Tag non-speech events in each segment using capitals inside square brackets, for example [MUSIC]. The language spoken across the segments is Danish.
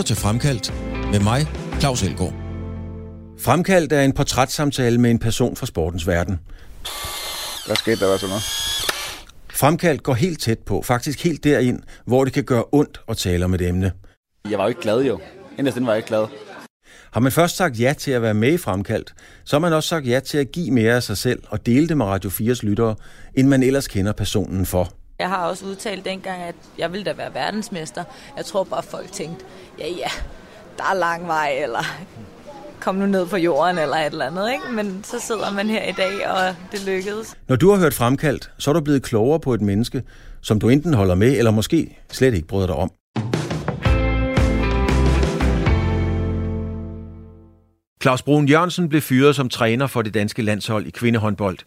lytter til Fremkaldt med mig, Claus Elgaard. Fremkaldt er en portrætssamtale med en person fra sportens verden. Hvad skete der var sådan noget? Fremkaldt går helt tæt på, faktisk helt derind, hvor det kan gøre ondt at tale om et emne. Jeg var jo ikke glad jo. Inderst den var jeg ikke glad. Har man først sagt ja til at være med i Fremkaldt, så har man også sagt ja til at give mere af sig selv og dele det med Radio 4's lyttere, end man ellers kender personen for. Jeg har også udtalt dengang, at jeg ville da være verdensmester. Jeg tror bare, folk tænkte, ja ja, der er lang vej, eller kom nu ned på jorden, eller et eller andet. Ikke? Men så sidder man her i dag, og det lykkedes. Når du har hørt Fremkaldt, så er du blevet klogere på et menneske, som du enten holder med, eller måske slet ikke bryder dig om. Claus Brun Jørgensen blev fyret som træner for det danske landshold i kvindehåndbold.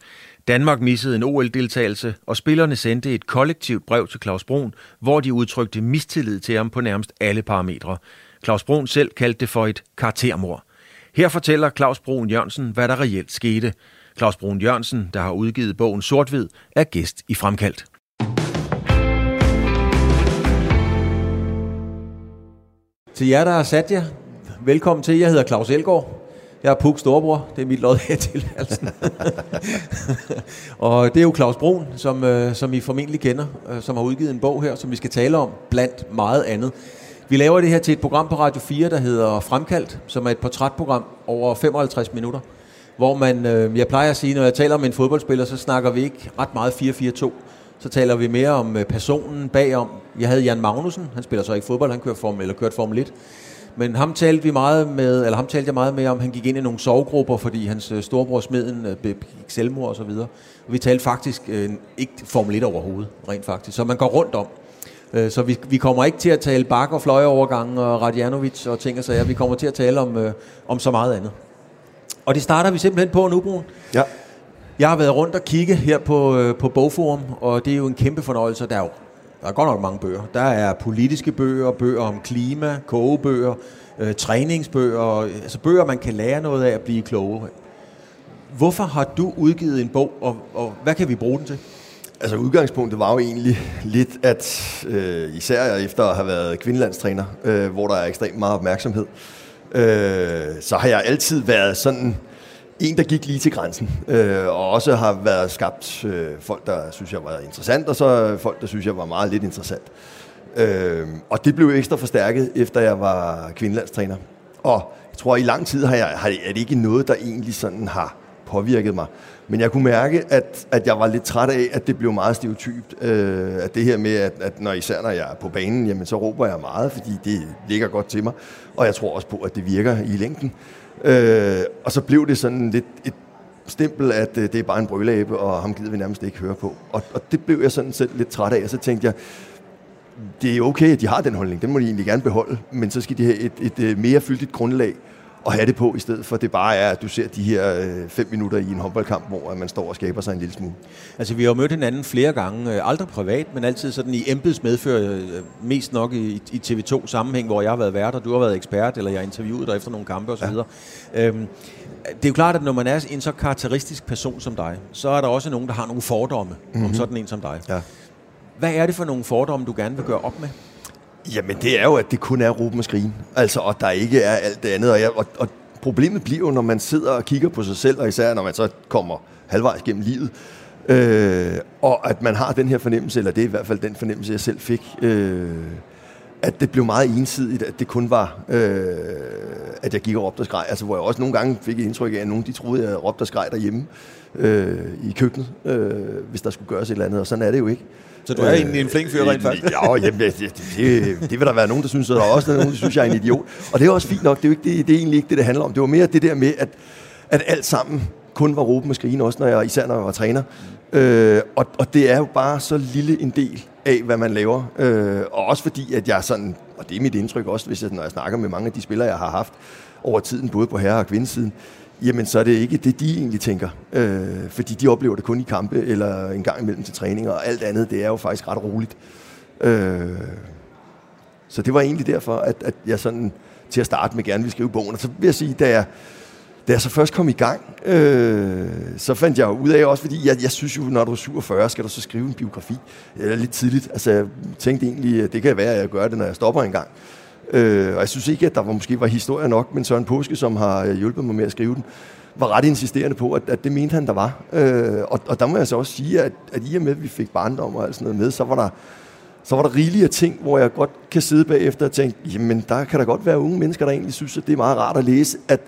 Danmark missede en OL-deltagelse, og spillerne sendte et kollektivt brev til Claus Brun, hvor de udtrykte mistillid til ham på nærmest alle parametre. Claus Brun selv kaldte det for et karaktermord. Her fortæller Claus Brun Jørgensen, hvad der reelt skete. Claus Brun Jørgensen, der har udgivet bogen Sorthvid, er gæst i Fremkaldt. Til jer, der har sat jer, velkommen til. Jeg hedder Claus Elgaard. Jeg er Puk Storbror, det er mit lod her til altså. [LAUGHS] og det er jo Claus Brun, som, øh, som I formentlig kender, øh, som har udgivet en bog her, som vi skal tale om, blandt meget andet. Vi laver det her til et program på Radio 4, der hedder Fremkaldt, som er et portrætprogram over 55 minutter, hvor man, øh, jeg plejer at sige, når jeg taler om en fodboldspiller, så snakker vi ikke ret meget 4-4-2. Så taler vi mere om personen bagom. Jeg havde Jan Magnussen, han spiller så ikke fodbold, han kører formel, eller kørt Formel 1. Men ham talte vi meget med, eller ham talte jeg meget med om, han gik ind i nogle sovegrupper, fordi hans øh, storebror smeden øh, begik selvmord og så videre. Og vi talte faktisk øh, ikke Formel 1 overhovedet, rent faktisk. Så man går rundt om. Øh, så vi, vi kommer ikke til at tale bak- og fløjeovergang og Radjanovic og ting og sager. Vi kommer til at tale om, øh, om så meget andet. Og det starter vi simpelthen på nu, Brun. Ja. Jeg har været rundt og kigge her på, øh, på Bogforum, og det er jo en kæmpe fornøjelse. Der er jo der er godt nok mange bøger. Der er politiske bøger, bøger om klima, kogebøger, øh, træningsbøger, altså bøger, man kan lære noget af at blive klogere. Hvorfor har du udgivet en bog, og, og hvad kan vi bruge den til? Altså udgangspunktet var jo egentlig lidt, at øh, især efter at have været kvindelandstræner, øh, hvor der er ekstremt meget opmærksomhed, øh, så har jeg altid været sådan en, der gik lige til grænsen, øh, og også har været skabt øh, folk, der synes, jeg var interessant, og så folk, der synes, jeg var meget lidt interessant. Øh, og det blev ekstra forstærket, efter jeg var kvindelandstræner. Og jeg tror, at i lang tid har jeg, har, er det ikke noget, der egentlig sådan har påvirket mig. Men jeg kunne mærke, at, at jeg var lidt træt af, at det blev meget stereotypt. Øh, at det her med, at, at når, især når jeg er på banen, jamen, så råber jeg meget, fordi det ligger godt til mig. Og jeg tror også på, at det virker i længden. Øh, og så blev det sådan lidt et stempel, at øh, det er bare en brølæbe, og ham gider vi nærmest ikke høre på. Og, og det blev jeg sådan selv lidt træt af, og så tænkte jeg, det er okay, at de har den holdning, den må de egentlig gerne beholde, men så skal de have et, et, et mere fyldigt grundlag at have det på, i stedet for det bare er, at du ser de her øh, fem minutter i en håndboldkamp, hvor man står og skaber sig en lille smule. Altså, vi har jo mødt hinanden flere gange, øh, aldrig privat, men altid sådan i embedsmedfør, øh, mest nok i, i TV2-sammenhæng, hvor jeg har været vært, og du har været ekspert, eller jeg har interviewet dig efter nogle kampe osv. Ja. Øhm, det er jo klart, at når man er en så karakteristisk person som dig, så er der også nogen, der har nogle fordomme mm-hmm. om sådan en som dig. Ja. Hvad er det for nogle fordomme, du gerne vil gøre op med? Jamen, det er jo, at det kun er råben og skrigen. Altså, og der ikke er alt det andet. Og, jeg, og, og problemet bliver jo, når man sidder og kigger på sig selv, og især når man så kommer halvvejs gennem livet, øh, og at man har den her fornemmelse, eller det er i hvert fald den fornemmelse, jeg selv fik, øh, at det blev meget ensidigt, at det kun var, øh, at jeg gik og råbte og skreg. Altså, hvor jeg også nogle gange fik et indtryk af, at nogen de troede, at jeg råbte og skreg derhjemme øh, i køkkenet, øh, hvis der skulle gøres et eller andet, og sådan er det jo ikke. Så du er øh, egentlig en flink fyr rent faktisk? Ja, jamen, det, det, det, det vil der være nogen, der synes, og der er også nogen, der synes, jeg er en idiot. Og det er også fint nok, det er, jo ikke, det, det er egentlig ikke det, det handler om. Det var mere det der med, at, at alt sammen kun var råben med skrigen, også når jeg, især når jeg var træner. Øh, og, og det er jo bare så lille en del af, hvad man laver. Øh, og også fordi, at jeg sådan, og det er mit indtryk også, hvis jeg, når jeg snakker med mange af de spillere, jeg har haft over tiden, både på herre- og kvindesiden, jamen så er det ikke det, de egentlig tænker. Øh, fordi de oplever det kun i kampe, eller en gang imellem til træning, og alt andet, det er jo faktisk ret roligt. Øh, så det var egentlig derfor, at, at jeg sådan til at starte med gerne ville skrive bogen. Og så vil jeg sige, da jeg, da jeg så først kom i gang, øh, så fandt jeg ud af også, fordi jeg, jeg synes jo, når du er 47, skal du så skrive en biografi. Eller lidt tidligt. Altså jeg tænkte egentlig, at det kan være, at jeg gør det, når jeg stopper en gang. Øh, Øh, og jeg synes ikke, at der var, måske var historie nok, men Søren Påske, som har øh, hjulpet mig med at skrive den, var ret insisterende på, at, at det mente han, der var. Øh, og, og der må jeg så også sige, at, at i og med, at vi fik barndom og alt sådan noget med, så var der, så var der rigelige ting, hvor jeg godt kan sidde bagefter og tænke, jamen der kan der godt være unge mennesker, der egentlig synes, at det er meget rart at læse, at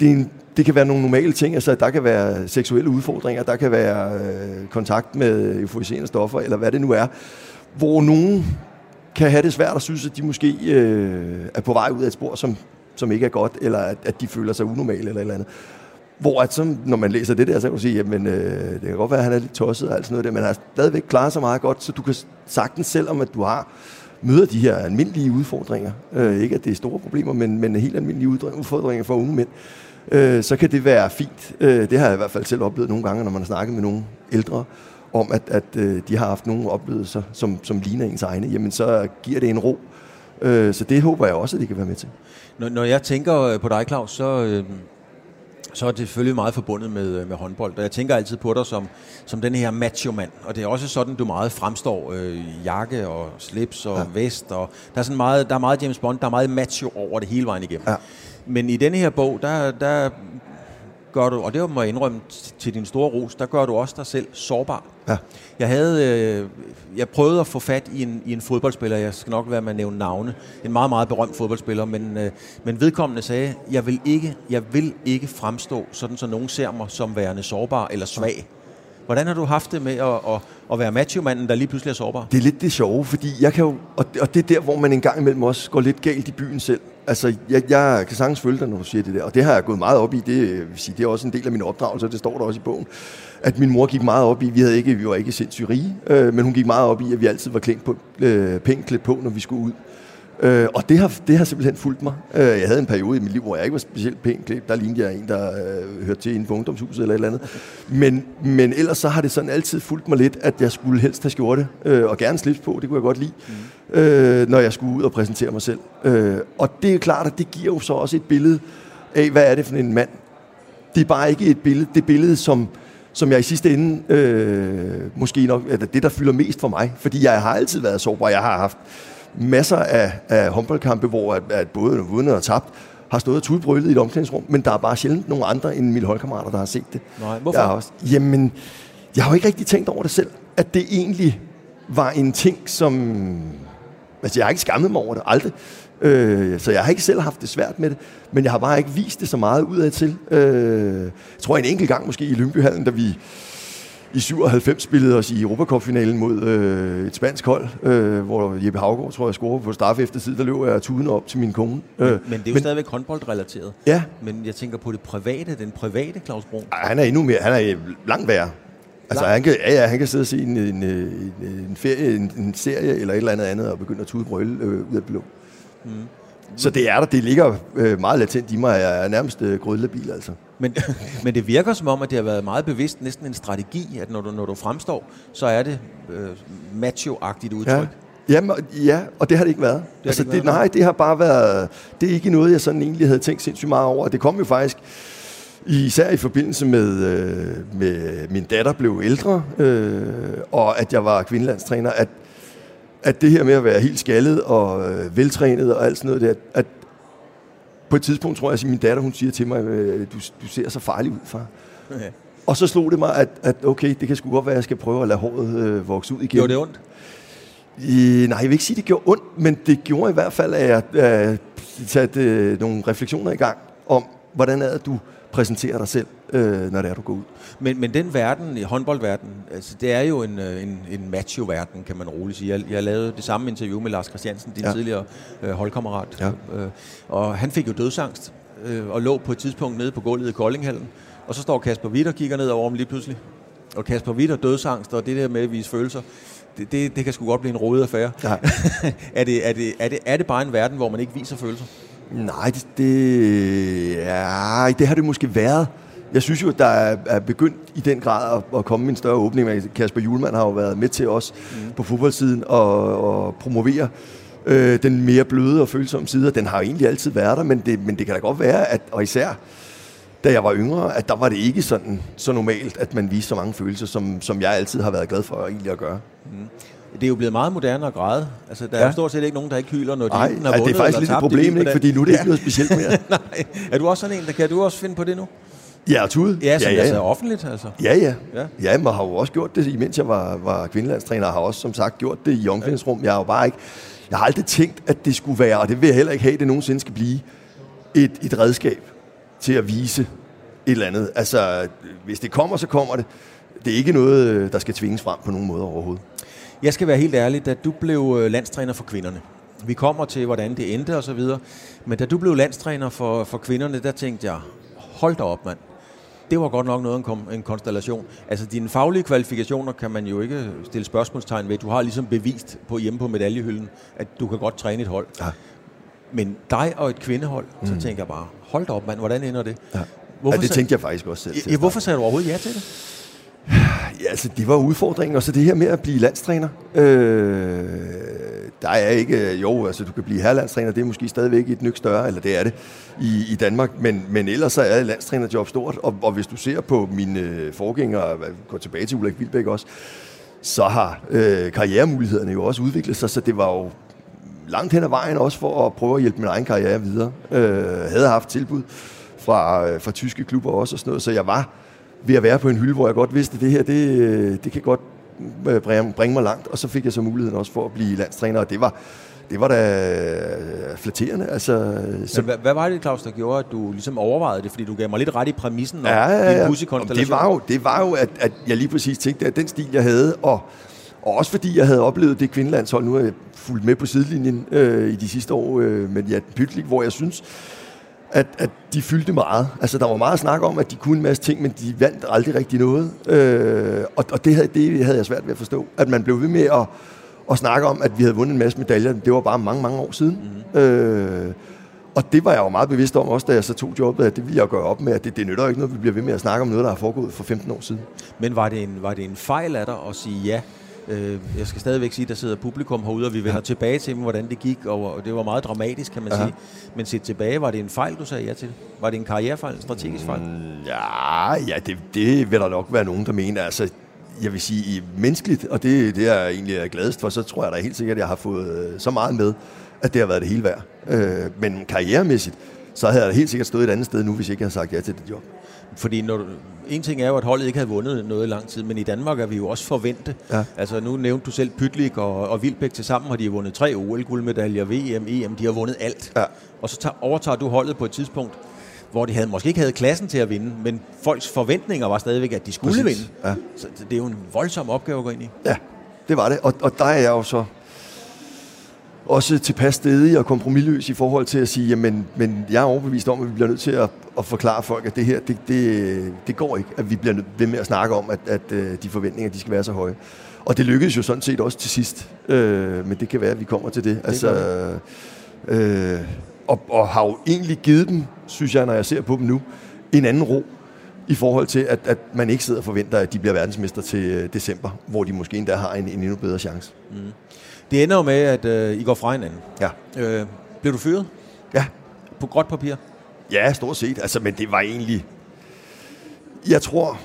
det, en, det kan være nogle normale ting, altså der kan være seksuelle udfordringer, der kan være øh, kontakt med euforiserende stoffer, eller hvad det nu er, hvor nogen kan have det svært og synes, at de måske øh, er på vej ud af et spor, som, som ikke er godt, eller at, at de føler sig unormale eller et eller andet. Hvor at så, når man læser det der, så kan du sige, jamen øh, det kan godt være, at han er lidt tosset og alt sådan noget der, men han har stadigvæk klaret sig meget godt, så du kan sagtens, selvom at du har møder de her almindelige udfordringer, øh, ikke at det er store problemer, men, men helt almindelige udfordringer for unge mænd, øh, så kan det være fint. Øh, det har jeg i hvert fald selv oplevet nogle gange, når man har snakket med nogle ældre, om at, at øh, de har haft nogle oplevelser, som, som ligner ens egne, jamen så giver det en ro. Øh, så det håber jeg også, at de kan være med til. Når, når jeg tænker øh, på dig, Claus, så, øh, så er det selvfølgelig meget forbundet med, med håndbold. Og jeg tænker altid på dig som, som den her macho-mand. Og det er også sådan, du meget fremstår. Øh, jakke og slips og ja. vest. Og der, er sådan meget, der er meget James Bond, der er meget macho over det hele vejen igennem. Ja. Men i denne her bog, der, der gør du, og det må jeg indrømme til din store ros, der gør du også dig selv sårbar. Ja. Jeg havde, øh, jeg prøvede at få fat i en, i en fodboldspiller, jeg skal nok være med at nævne navne, en meget, meget berømt fodboldspiller, men, øh, men vedkommende sagde, jeg vil, ikke, jeg vil ikke fremstå sådan, så nogen ser mig som værende sårbar eller svag. Hvordan har du haft det med at, at, at være macho-manden, der lige pludselig er sårbar? Det er lidt det sjove, fordi jeg kan jo, og det, og det er der, hvor man en gang imellem også går lidt galt i byen selv. Altså, jeg, jeg kan sagtens følge dig, når du siger det der, og det har jeg gået meget op i. Det, øh, vil sige, det er også en del af min opdragelse, og det står der også i bogen. At min mor gik meget op i, vi, havde ikke, vi var ikke sindssygt rige, øh, men hun gik meget op i, at vi altid var klædt på, øh, pænt klædt på, når vi skulle ud. Øh, og det har, det har simpelthen fulgt mig. Øh, jeg havde en periode i mit liv, hvor jeg ikke var specielt pænt klædt. Der lignede jeg en, der øh, hørte til inden på ungdomshuset eller et eller andet. Men, men ellers så har det sådan altid fulgt mig lidt, at jeg skulle helst have skjorte, øh, og gerne slips på, det kunne jeg godt lide, mm. øh, når jeg skulle ud og præsentere mig selv. Øh, og det er klart, at det giver jo så også et billede af, hvad er det for en mand. Det er bare ikke et billede, det billede, som, som jeg i sidste ende, øh, måske nok, er det, der fylder mest for mig. Fordi jeg har altid været sårbar. Jeg har haft masser af, af håndboldkampe, hvor at, at både vundet og tabt, har stået og tudbrøllet i et omklædningsrum, men der er bare sjældent nogen andre end mine holdkammerater, der har set det. Nej, hvorfor? Jeg har også, jamen, jeg har jo ikke rigtig tænkt over det selv, at det egentlig var en ting, som... Altså, jeg har ikke skammet mig over det, aldrig. Øh, så jeg har ikke selv haft det svært med det, men jeg har bare ikke vist det så meget udad til. Øh, jeg tror en enkelt gang måske i Lyngbyhallen, da vi i 97 spillede os i Europacup-finalen mod øh, et spansk hold, øh, hvor Jeppe Havgaard, tror jeg, scorede på straf efter tid. Der løb jeg tuden op til min kone. Men, øh, men det er jo men, stadigvæk håndboldrelateret. Ja. Men jeg tænker på det private, den private Claus Brun. Han er endnu mere, han er langt værre. Altså, han kan, ja, ja, han kan sidde og se en, en, en, en, ferie, en, en serie eller et eller andet andet og begynde at tude brølle øh, ud af blå. Mm. Så det er der, det ligger øh, meget latent i mig. Jeg er nærmest øh, grødlebil, altså. Men, [LAUGHS] men det virker som om, at det har været meget bevidst, næsten en strategi, at når du, når du fremstår, så er det øh, macho-agtigt udtryk. Ja. Jamen, ja, og det har det ikke været. Det altså, ikke det, været nej, det har bare været... Det er ikke noget, jeg sådan egentlig havde tænkt sindssygt meget over. Det kom jo faktisk især i forbindelse med, øh, med min datter blev ældre, øh, og at jeg var kvindelandstræner, at at det her med at være helt skaldet og øh, veltrænet og alt sådan noget, det, at, på et tidspunkt tror jeg, at min datter hun siger til mig, øh, du, du ser så farlig ud, far. Okay. Og så slog det mig, at, at okay, det kan sgu godt være, at jeg skal prøve at lade håret øh, vokse ud igen. Gjorde det ondt? I, nej, jeg vil ikke sige, at det gjorde ondt, men det gjorde i hvert fald, at jeg øh, satte øh, nogle refleksioner i gang om, hvordan er det, du præsentere dig selv, øh, når det er, du går ud. Men, men den verden, i håndboldverdenen, altså, det er jo en, øh, en, en macho-verden, kan man roligt sige. Jeg, jeg lavede det samme interview med Lars Christiansen, din ja. tidligere øh, holdkammerat. Ja. Øh, og han fik jo dødsangst, øh, og lå på et tidspunkt nede på gulvet i Koldinghallen. Og så står Kasper Witt og kigger ned over ham lige pludselig. Og Kasper Witt og dødsangst, og det der med at vise følelser, det, det, det kan sgu godt blive en rodet affære. Ja. [LAUGHS] er, det, er, det, er, det, er det bare en verden, hvor man ikke viser følelser? Nej, det, det, ja, det har det måske været. Jeg synes jo, at der er, er begyndt i den grad at, at komme en større åbning. Kasper Julemand har jo været med til os mm. på fodboldsiden og, og promovere øh, den mere bløde og følsomme side, den har jo egentlig altid været der, men det, men det kan da godt være, at, og især da jeg var yngre, at der var det ikke sådan så normalt, at man viste så mange følelser, som, som jeg altid har været glad for egentlig at gøre. Mm. Det er jo blevet meget moderne at græde. Altså, der er Ja. jo stort set ikke nogen, der ikke hyler, når de enten har det er vundet faktisk lidt et problem, ikke? fordi nu er det ikke noget specielt mere. [LAUGHS] Nej. Er du også sådan en, der kan du også finde på det nu? Ja, og tude. Ja, som ja, ja, ja. altså offentligt, altså. Ja, ja. Ja. Ja, men har jo også gjort det, imens jeg var, var kvindelandstræner, har også som sagt gjort det i omklædningsrum. Jeg har jo bare ikke, jeg har aldrig tænkt, at det skulle være, og det vil jeg heller ikke have, at det nogensinde skal blive, et, et redskab til at vise et eller andet. Altså, hvis det kommer, så kommer det. Det er ikke noget, der skal tvinges frem på nogen måde overhovedet. Jeg skal være helt ærlig, da du blev øh, landstræner for kvinderne. Vi kommer til, hvordan det endte og så videre. Men da du blev landstræner for, for kvinderne, der tænkte jeg, hold da op, mand. Det var godt nok noget en, en konstellation. Altså, dine faglige kvalifikationer kan man jo ikke stille spørgsmålstegn ved. Du har ligesom bevist på hjemme på medaljehylden, at du kan godt træne et hold. Ja. Men dig og et kvindehold, mm. så tænker jeg bare, hold da op, mand, hvordan ender det? Ja. Hvorfor ja, det tænkte jeg faktisk også selv. Ja, hvorfor sagde du overhovedet ja til det? Ja, altså det var udfordringen, og så det her med at blive landstræner. Øh, der er ikke, øh, jo, altså du kan blive herrelandstræner, det er måske stadigvæk et nyk større, eller det er det i, i Danmark, men, men ellers så er et landstrænerjob stort, og, og hvis du ser på mine øh, forgængere, går tilbage til Ulrik Vilbæk også, så har øh, karrieremulighederne jo også udviklet sig, så det var jo langt hen ad vejen også for at prøve at hjælpe min egen karriere videre. Øh, havde haft tilbud fra, øh, fra tyske klubber også og sådan noget, så jeg var ved at være på en hylde, hvor jeg godt vidste, at det her, det, det kan godt øh, bringe mig langt, og så fik jeg så muligheden også for at blive landstræner, og det var, det var da øh, flatterende. Altså, så, hvad, hvad var det, Claus, der gjorde, at du ligesom overvejede det? Fordi du gav mig lidt ret i præmissen om Ja, ja, din ja. Jamen, Det var jo, det var jo at, at jeg lige præcis tænkte, at den stil, jeg havde, og, og også fordi jeg havde oplevet det kvindelandshold, nu er jeg fulgt med på sidelinjen øh, i de sidste år, øh, men ja, Pytlik, hvor jeg synes, at, at de fyldte meget. Altså, der var meget snak om, at de kunne en masse ting, men de vandt aldrig rigtig noget. Øh, og og det, havde, det havde jeg svært ved at forstå. At man blev ved med at, at snakke om, at vi havde vundet en masse medaljer. Det var bare mange, mange år siden. Mm-hmm. Øh, og det var jeg jo meget bevidst om også, da jeg så tog jobbet, at det ville jeg gøre op med, at det, det nytter ikke noget, vi bliver ved med at snakke om noget, der er foregået for 15 år siden. Men var det, en, var det en fejl af dig at sige ja? Øh, jeg skal stadigvæk sige, at der sidder publikum herude, og vi vender ja. tilbage til, hvordan det gik, og det var meget dramatisk, kan man Ja. sige. Men set tilbage, var det en fejl, du sagde ja til? Var det en karrierefejl, en strategisk fejl? Ja, ja det, det vil der nok være nogen, der mener. Altså, jeg vil sige, i menneskeligt, og det, det er jeg egentlig gladest for, så tror jeg da helt sikkert, at jeg har fået øh, så meget med, at det har været det hele værd. Øh, men karrieremæssigt, så havde jeg da helt sikkert stået et andet sted nu, hvis ikke jeg havde sagt ja til det job. Fordi når du, en ting er jo, at holdet ikke havde vundet noget i lang tid, men i Danmark er vi jo også forvente. Ja. Altså nu nævnte du selv Pytlik og, og Vilbæk til sammen, har de vundet tre OL-guldmedaljer, VM, EM, de har vundet alt. Ja. Og så tager, overtager du holdet på et tidspunkt, hvor de havde, måske ikke havde klassen til at vinde, men folks forventninger var stadigvæk, at de skulle Præcis. vinde. Ja. Så det er jo en voldsom opgave at gå ind i. Ja, det var det. Og, og der er jeg jo så også tilpas stedig og kompromilløs i forhold til at sige, jamen, men jeg er overbevist om, at vi bliver nødt til at, at forklare folk, at det her, det, det, det går ikke, at vi bliver nødt- ved med at snakke om, at, at øh, de forventninger, de skal være så høje. Og det lykkedes jo sådan set også til sidst, øh, men det kan være, at vi kommer til det. altså, øh, og, og har jo egentlig givet dem, synes jeg, når jeg ser på dem nu, en anden ro i forhold til, at, at man ikke sidder og forventer, at de bliver verdensmester til øh, december, hvor de måske endda har en, en endnu bedre chance. Det ender jo med, at øh, I går fra hinanden. Ja. Øh, blev du fyret Ja, på gråt papir? ja stort set. Altså, men det var egentlig... Jeg tror,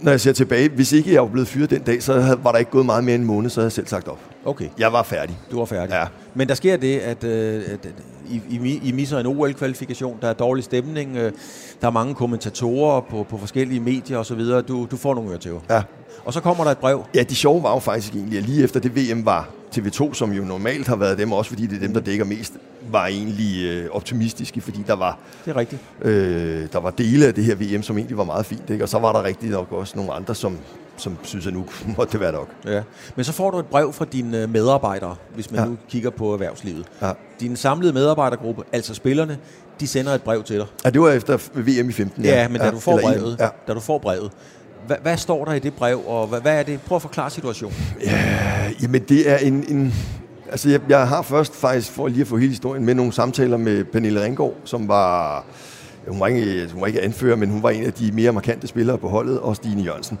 når jeg ser tilbage, hvis ikke jeg var blevet fyret den dag, så var der ikke gået meget mere end en måned, så havde jeg selv sagt op. Okay, Jeg var færdig. du var færdig. Ja. Men der sker det, at, øh, at at I, I, I misser en OL-kvalifikation, der er dårlig stemning, øh, der er mange kommentatorer på, på forskellige medier osv., du, du får nogle øretæver. Ja. Og så kommer der et brev. Ja, det sjove var jo faktisk egentlig, at lige efter det VM var TV2, som jo normalt har været dem, også fordi det er dem, der dækker mest, var egentlig øh, optimistiske, fordi der var, Det er rigtigt. øh, der var dele af det her VM, som egentlig var meget fint. Ikke? Og så var der rigtig nok også nogle andre, som, som synes, at nu [LAUGHS] måtte det være nok. Ja. Men så får du et brev fra dine øh, medarbejdere, hvis man Ja. ja. nu kigger på erhvervslivet. Ja. Din samlede medarbejdergruppe, altså spillerne, de sender et brev til dig. Ja, det var efter VM i 15. Ja, men da du får brevet, Ja. da du får brevet, hvad, hvad står der i det brev, og hvad, hvad er det? Prøv at forklare situationen. Ja, Jamen, det er en... en altså, jeg, jeg har først faktisk, for lige at få hele historien, med nogle samtaler med Pernille Ringgaard, som var... Hun var, ikke, hun var ikke anfører, men hun var en af de mere markante spillere på holdet, og Stine Jørgensen.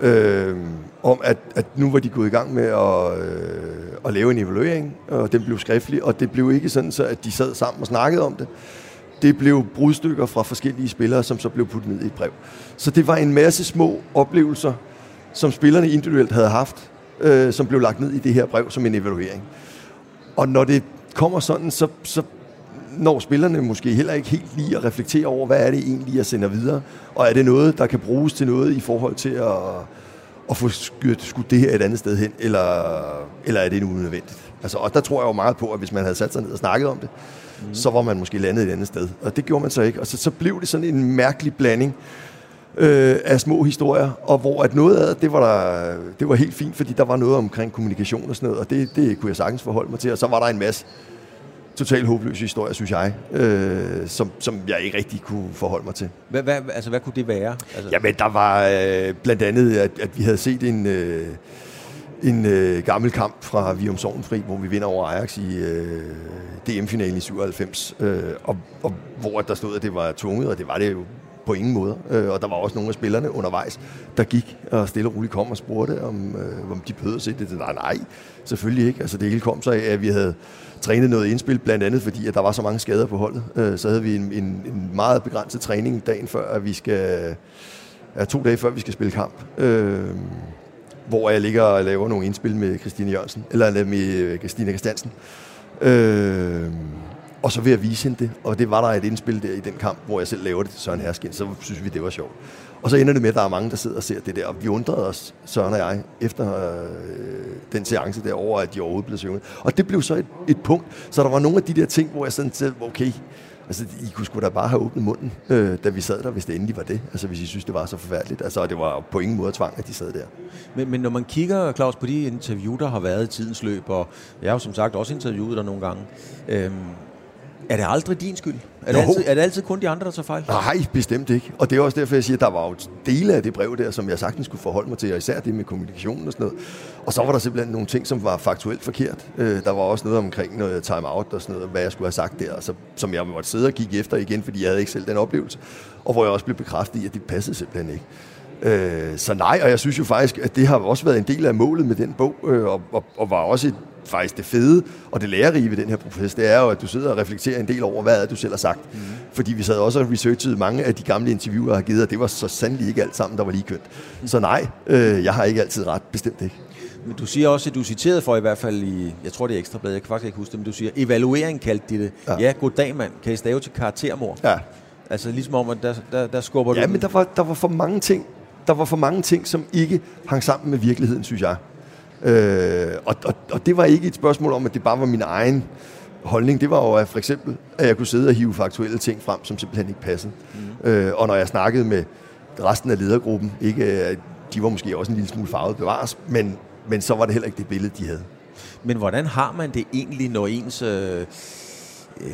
Øh, om at, at nu var de gået i gang med at, øh, at lave en evaluering, og den blev skriftlig, og det blev ikke sådan, så at de sad sammen og snakkede om det. Det blev brudstykker fra forskellige spillere, som så blev puttet ned i et brev. Så det var en masse små oplevelser, som spillerne individuelt havde haft, øh, som blev lagt ned i det her brev som en evaluering. Og når det kommer sådan, så, så når spillerne måske heller ikke helt lige at reflektere over, hvad er det egentlig, jeg sender videre, og er det noget, der kan bruges til noget i forhold til at, at få skudt, skudt det her et andet sted hen, eller, eller er det nu unødvendigt? Altså, og der tror jeg jo meget på, at hvis man havde sat sig ned og snakket om det, mm. så var man måske landet et andet sted. Og det gjorde man så ikke. Og så, så blev det sådan en mærkelig blanding øh, af små historier, og hvor at noget af det var, der, det var helt fint, fordi der var noget omkring kommunikation og sådan noget, og det, det kunne jeg sagtens forholde mig til. Og så var der en masse totalt håbløse historier, synes jeg, øh, som, som jeg ikke rigtig kunne forholde mig til. Hvad, hvad, altså, hvad kunne det være? Altså... Jamen, der var øh, blandt andet, at, at vi havde set en... Øh, en øh, gammel kamp fra Vium Sovenfri, hvor vi vinder over Ajax i øh, DM-finalen i 97, øh, og, og hvor der stod, at det var tvunget, og det var det jo på ingen måde. Øh, og der var også nogle af spillerne undervejs, der gik og stille og roligt kom og spurgte, om, øh, om de behøvede sig det. Nej, nej, selvfølgelig ikke. Altså det hele kom så af, at vi havde trænet noget indspil, blandt andet fordi, at der var så mange skader på holdet. Øh, så havde vi en, en, en meget begrænset træning dagen før, at vi skal... Ja, to dage før vi skal spille kamp. Øh, hvor jeg ligger og laver nogle indspil med Christine Jørgensen, eller med øh, Christine Christiansen. Øh, og så vil jeg vise hende det, og det var der et indspil der i den kamp, hvor jeg selv laver det til Søren Herskin, så synes vi, det var sjovt. Og så ender det med, at der er mange, der sidder og ser det der, og vi undrede os, Søren og jeg, efter øh, den seance der over, at de overhovedet blev sunget. Og det blev så et, et punkt, så der var nogle af de der ting, hvor jeg sådan selv, okay, Altså, I kunne sgu da bare have åbnet munden, øh, da vi sad der, hvis det endelig var det. Altså, hvis I synes, det var så forfærdeligt. Altså, det var på ingen måde tvang, at de sad der. Men, men når man kigger, Claus, på de interview, der har været i tidens løb, og jeg har jo som sagt også interviewet dig nogle gange, øh, er det aldrig din skyld? Er det, altid, er det altid kun de andre, der tager fejl? Nej, bestemt ikke. Og det er også derfor, jeg siger, at der var jo dele af det brev der, som jeg sagtens skulle forholde mig til, og især det med kommunikationen og sådan noget. Og så var der simpelthen nogle ting, som var faktuelt forkert. Øh, der var også noget omkring noget time-out og sådan noget, hvad jeg skulle have sagt der, så, som jeg måtte sidde og kigge efter igen, fordi jeg havde ikke selv den oplevelse. Og hvor jeg også blev bekræftet i, at det passede simpelthen ikke. Øh, så nej, og jeg synes jo faktisk, at det har også været en del af målet med den bog, øh, og, og, og var også et faktisk det fede og det lærerige ved den her proces, det er jo, at du sidder og reflekterer en del over, hvad er du selv har sagt. Mm. Fordi vi sad også og researchede mange af de gamle interviewer, jeg har givet, og det var så sandelig ikke alt sammen, der var lige kønt. Mm. Så nej, øh, jeg har ikke altid ret, bestemt ikke. Men du siger også, at du er citeret for i hvert fald i, jeg tror det er Ekstrablad, jeg kan faktisk ikke huske det, men du siger, evaluering kaldte de det. Ja, ja goddag mand, kan I stave til karaktermor? Ja. Altså ligesom om, at der, der, der skubber ja, du... Ja, men der var, der var for mange ting, der var for mange ting, som ikke hang sammen med virkeligheden, synes jeg. Øh, og, og, og det var ikke et spørgsmål om, at det bare var min egen holdning. Det var jo at for eksempel, at jeg kunne sidde og hive faktuelle ting frem, som simpelthen ikke passede. Mm. Øh, og når jeg snakkede med resten af ledergruppen, ikke, de var måske også en lille smule farvet bevares, men, men så var det heller ikke det billede, de havde. Men hvordan har man det egentlig, når ens øh,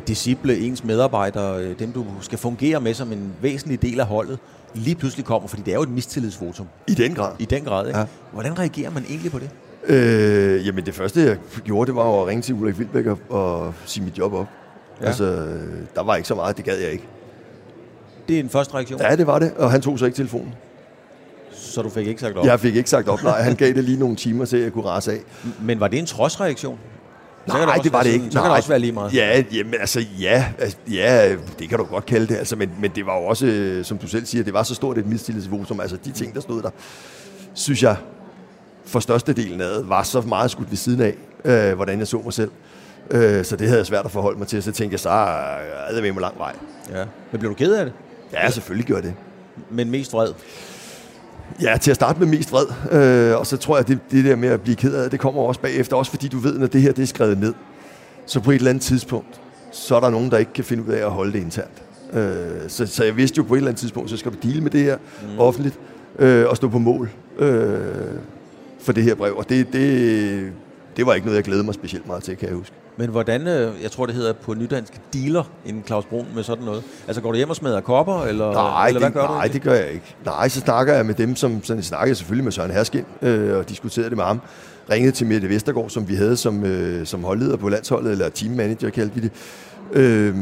disciple, ens medarbejdere, øh, dem du skal fungere med som en væsentlig del af holdet, lige pludselig kommer, fordi det er jo et mistillidsvotum. I den grad. I den grad, ikke? Ja. Hvordan reagerer man egentlig på det? Øh, jamen det første, jeg gjorde, det var at ringe til Ulrik Vildbæk og, og sige mit job op. Ja. Altså, der var ikke så meget, det gad jeg ikke. Det er en første reaktion? Ja, det var det, og han tog så ikke telefonen. Så du fik ikke sagt op? Jeg fik ikke sagt op, nej. Han gav det lige nogle timer til, at jeg kunne rase af. Men var det en trodsreaktion? Så Nej, det, det var det ikke. Så kan det også være lige meget. Ja, jamen, altså, ja, altså, ja, det kan du godt kalde det. Altså, men, men det var jo også, øh, som du selv siger, det var så stort et mistillidsvotum. Altså, de ting, der stod der, synes jeg, for størstedelen af var så meget skudt ved siden af, øh, hvordan jeg så mig selv. Øh, så det havde jeg svært at forholde mig til. Så tænkte jeg, så er det med mig lang vej. Ja. Men blev du ked af det? Ja, selvfølgelig gjorde det. Men mest vred? Ja, til at starte med mest vred. Øh, og så tror jeg, at det, det der med at blive ked af det, kommer også bagefter. Også fordi du ved, når det her det er skrevet ned, så på et eller andet tidspunkt, så er der nogen, der ikke kan finde ud af at holde det internt. Øh, så, så jeg vidste jo på et eller andet tidspunkt, så skal du dele med det her mm. offentligt øh, og stå på mål. Øh, for det her brev, og det, det, det var ikke noget, jeg glædede mig specielt meget til, kan jeg huske. Men hvordan, øh, jeg tror det hedder på nydansk, dealer en Claus Brun med sådan noget? Altså går du hjem og smadrer kopper, eller, nej, eller hvad det, gør nej, du? det gør jeg ikke. Nej, så snakker jeg med dem, som sådan snakker jeg selvfølgelig med Søren Herskin, øh, og diskuterede det med ham. Ringede til Mette Vestergaard, som vi havde som, øh, som holdleder på landsholdet, eller teammanager kaldte vi det. Øh,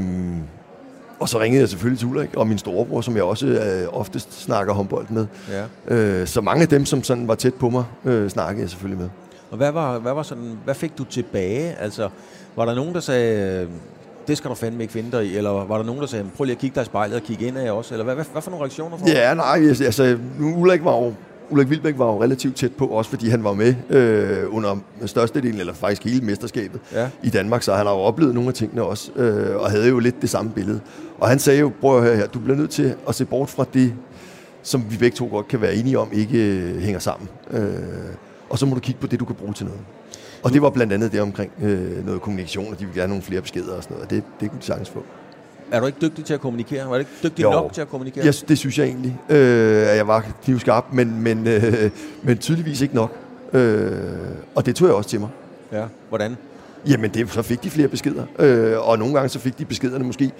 og så ringede jeg selvfølgelig til Ulrik og min storebror, som jeg også øh, oftest snakker håndbold med. Ja. Øh, så mange af dem, som sådan var tæt på mig, øh, snakkede jeg selvfølgelig med. Og hvad, var, hvad, var sådan, hvad fik du tilbage? Altså, var der nogen, der sagde, det skal du fandme ikke finde dig i? Eller var der nogen, der sagde, prøv lige at kigge dig i spejlet og kigge ind af også? Eller hvad, hvad, hvad for nogle reaktioner? For ja, nej, altså, nu Ulrik var jo Ulrik Vilbæk var jo relativt tæt på, også fordi han var med øh, under størstedelen, eller faktisk hele mesterskabet Ja. i Danmark, så han har jo oplevet nogle af tingene også, øh, og havde jo lidt det samme billede. Og han sagde jo, prøv at høre her, du bliver nødt til at se bort fra det, som vi begge to godt kan være enige om, ikke øh, hænger sammen. Øh, og så må du kigge på det, du kan bruge til noget. Og det var blandt andet det omkring øh, noget kommunikation, og de ville gerne have nogle flere beskeder og sådan noget, og det, det kunne de sagtens få. Er du ikke dygtig til at kommunikere? Var du ikke dygtig Jo. nok til at kommunikere? Ja, det synes jeg egentlig, øh, at jeg var knivskarp, men, men, øh, men tydeligvis ikke nok. Øh, og det tog jeg også til mig. Ja. Hvordan? Jamen, det, så fik de flere beskeder. Øh, og nogle gange så fik de beskederne måske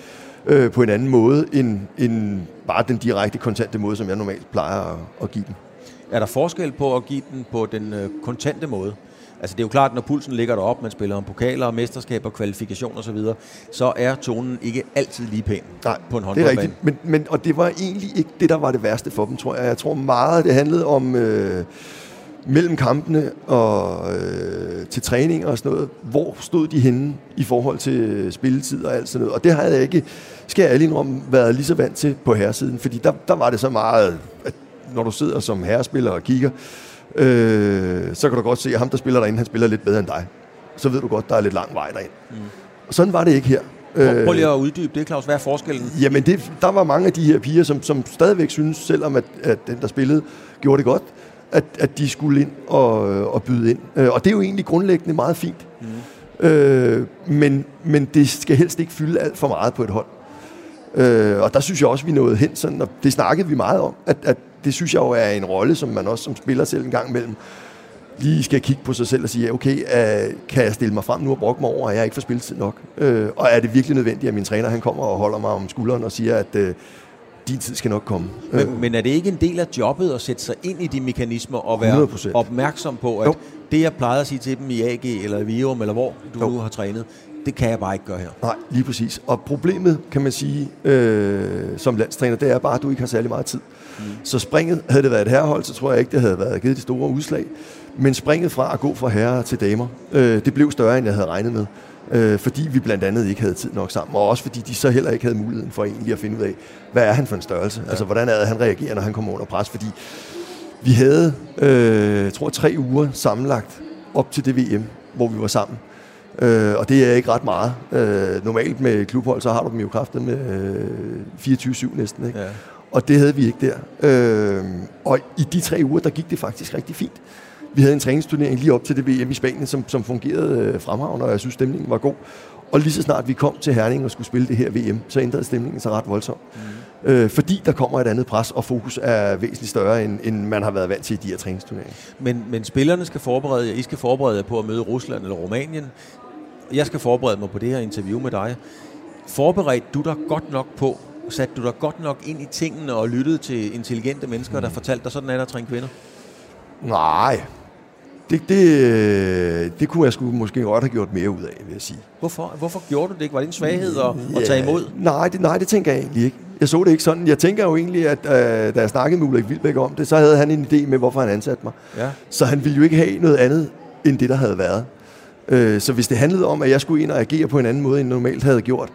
øh, på en anden måde, end, end bare den direkte kontante måde, som jeg normalt plejer at, at give dem. Er der forskel på at give den på den øh, kontante måde? Altså det er jo klart, når pulsen ligger derop, man spiller om pokaler, og mesterskaber, kvalifikationer osv., så, så er tonen ikke altid lige pæn Nej, på en det er håndboldbane. rigtigt. Men, men, og det var egentlig ikke det, der var det værste for dem, tror jeg. Jeg tror meget, det handlede om øh, mellem kampene og øh, til træning og sådan noget. Hvor stod de henne i forhold til spilletid og alt sådan noget. Og det havde jeg ikke, skal jeg om, været lige så vant til på herresiden. Fordi der, der var det så meget, at når du sidder som herrespiller og kigger, øh, så kan du godt se, at ham, der spiller derinde, han spiller lidt bedre end dig. Så ved du godt, der er lidt lang vej derind. Mm. Og sådan var det ikke her. Prøv, prøv lige at uddybe det, Claus. Hvad er forskellen? Jamen, det, der var mange af de her piger, som, som stadigvæk synes, selvom at, at den, der spillede, gjorde det godt, at, at de skulle ind og, og byde ind. Øh, Og det er jo egentlig grundlæggende meget fint. Mm. Øh, men, men det skal helst ikke fylde alt for meget på et hold. Øh, og der synes jeg også, vi nåede hen, sådan, og det snakkede vi meget om, at, at det synes jeg jo er en rolle, som man også som spiller selv en gang imellem lige skal kigge på sig selv og sige, okay, øh, kan jeg stille mig frem nu og brokke mig over, at jeg ikke får spilletid nok? Øh, og er det virkelig nødvendigt, at min træner han kommer og holder mig om skulderen og siger, at øh, din tid skal nok komme? Øh, Men, men er det ikke en del af jobbet at sætte sig ind i de mekanismer og være 100%. opmærksom på, at Jo. det, jeg plejede at sige til dem i AG eller i Virum, eller hvor du Jo. nu har trænet, det kan jeg bare ikke gøre her. Nej, lige præcis. Og problemet, kan man sige, øh, som landstræner, det er bare, at du ikke har særlig meget tid. Mm. Så springet, havde det været et herrehold, så tror jeg ikke, det havde været givet de store udslag. Men springet fra at gå fra herrer til damer, øh, det blev større, end jeg havde regnet med. Øh, fordi vi blandt andet ikke havde tid nok sammen, og også fordi de så heller ikke havde muligheden for egentlig at finde ud af, hvad er han for en størrelse? Ja. Altså, hvordan er han reagerer, når han kommer under pres? Fordi vi havde, øh, jeg tror, tre uger sammenlagt op til det VM, hvor vi var sammen. Øh, og det er ikke ret meget. Øh, normalt med klubhold, så har du dem jo kraftet med øh, 24-7 næsten. Ikke? Ja. Og det havde vi ikke der. Øh, og i de tre uger, der gik det faktisk rigtig fint. Vi havde en træningsturnering lige op til det VM i Spanien, som, som fungerede øh, fremragende, og jeg synes, stemningen var god. Og lige så snart vi kom til Herning og skulle spille det her VM, så ændrede stemningen sig ret voldsomt. Mm. Øh, fordi der kommer et andet pres, og fokus er væsentligt større, end, end man har været vant til i de her træningsturneringer. Men, men spillerne skal forberede jer, I skal forberede jer på at møde Rusland eller Rumænien. Jeg skal forberede mig på det her interview med dig. Forberedte du dig godt nok på, satte du dig godt nok ind i tingene og lyttede til intelligente mennesker, der fortalte dig, sådan er der at træne kvinder? Nej, det, det, det kunne jeg sgu måske godt have gjort mere ud af, vil jeg sige. Hvorfor, hvorfor gjorde du det ikke? Var det en svaghed at, at tage imod? Nej det, nej, det tænker jeg egentlig ikke. Jeg så det ikke sådan. Jeg tænker jo egentlig, at øh, da jeg snakkede med Ulrik Vilbæk om det, så havde han en idé med, hvorfor han ansatte mig. Ja. Så han ville jo ikke have noget andet, end det, der havde været. Øh, så hvis det handlede om, at jeg skulle ind og agere på en anden måde, end normalt havde gjort,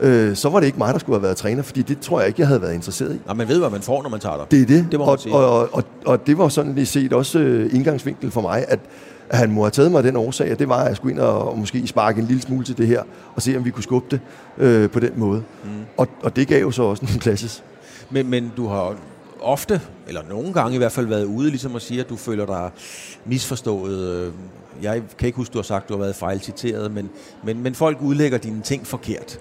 øh, så var det ikke mig, der skulle have været træner, fordi det tror jeg ikke, jeg havde været interesseret i. Nej, man ved, hvad man får, når man tager dig. Det er det. Det må og, sige. og, og, og, og det var sådan lige set også øh, indgangsvinkel for mig, at, at han må have taget mig af den årsag, at det var, at jeg skulle ind og, og måske sparke en lille smule til det her, og se, om vi kunne skubbe det øh, på den måde. Mm. Og, og det gav jo så også en klasses. Men, men du har ofte, eller nogle gange i hvert fald, været ude ligesom at sige, at du føler dig misforstået. Jeg kan ikke huske, du har sagt, at du har været fejlciteret, men, men, men folk udlægger dine ting forkert.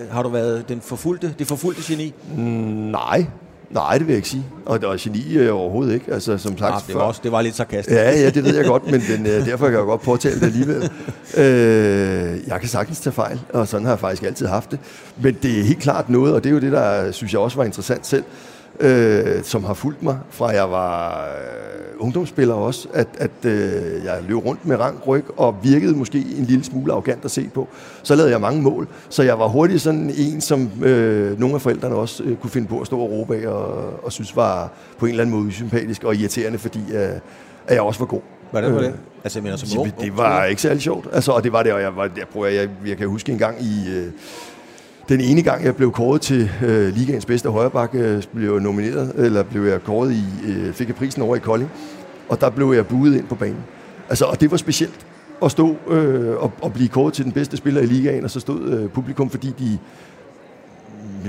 Øh, Har du været den forfulgte, det forfulgte geni? Nej, nej, det vil jeg ikke sige. Og, og geni er jeg overhovedet ikke. Altså, som sagt, Ah, det, var også, det var lidt sarkastisk. Ja, ja, det ved jeg godt, men den, øh, derfor kan jeg godt påtale det alligevel. [LAUGHS] Øh, jeg kan sagtens tage fejl, og sådan har jeg faktisk altid haft det. Men det er helt klart noget, og det er jo det, der synes jeg også var interessant selv, øh, som har fulgt mig fra jeg var øh, ungdomsspiller også, at, at øh, jeg løb rundt med rang ryg og virkede måske en lille smule arrogant at se på. Så lavede jeg mange mål, så jeg var hurtigt sådan en, som øh, nogle af forældrene også øh, kunne finde på at stå og råbe af og, og synes var på en eller anden måde usympatisk og irriterende, fordi øh, at jeg også var god. Hvordan var det? Øh, Altså, jeg mener, som ung, det var ikke særlig sjovt. Altså, og det var det, og jeg, var, jeg, prøver, jeg, jeg kan huske en gang i... Øh, den ene gang, jeg blev kåret til øh, ligaens bedste højreback, øh, blev jeg nomineret, eller blev jeg kåret i, øh, fik jeg prisen over i Kolding, og der blev jeg buet ind på banen. Altså, og det var specielt at stå øh, og, og blive kåret til den bedste spiller i ligaen, og så stod øh, publikum, fordi de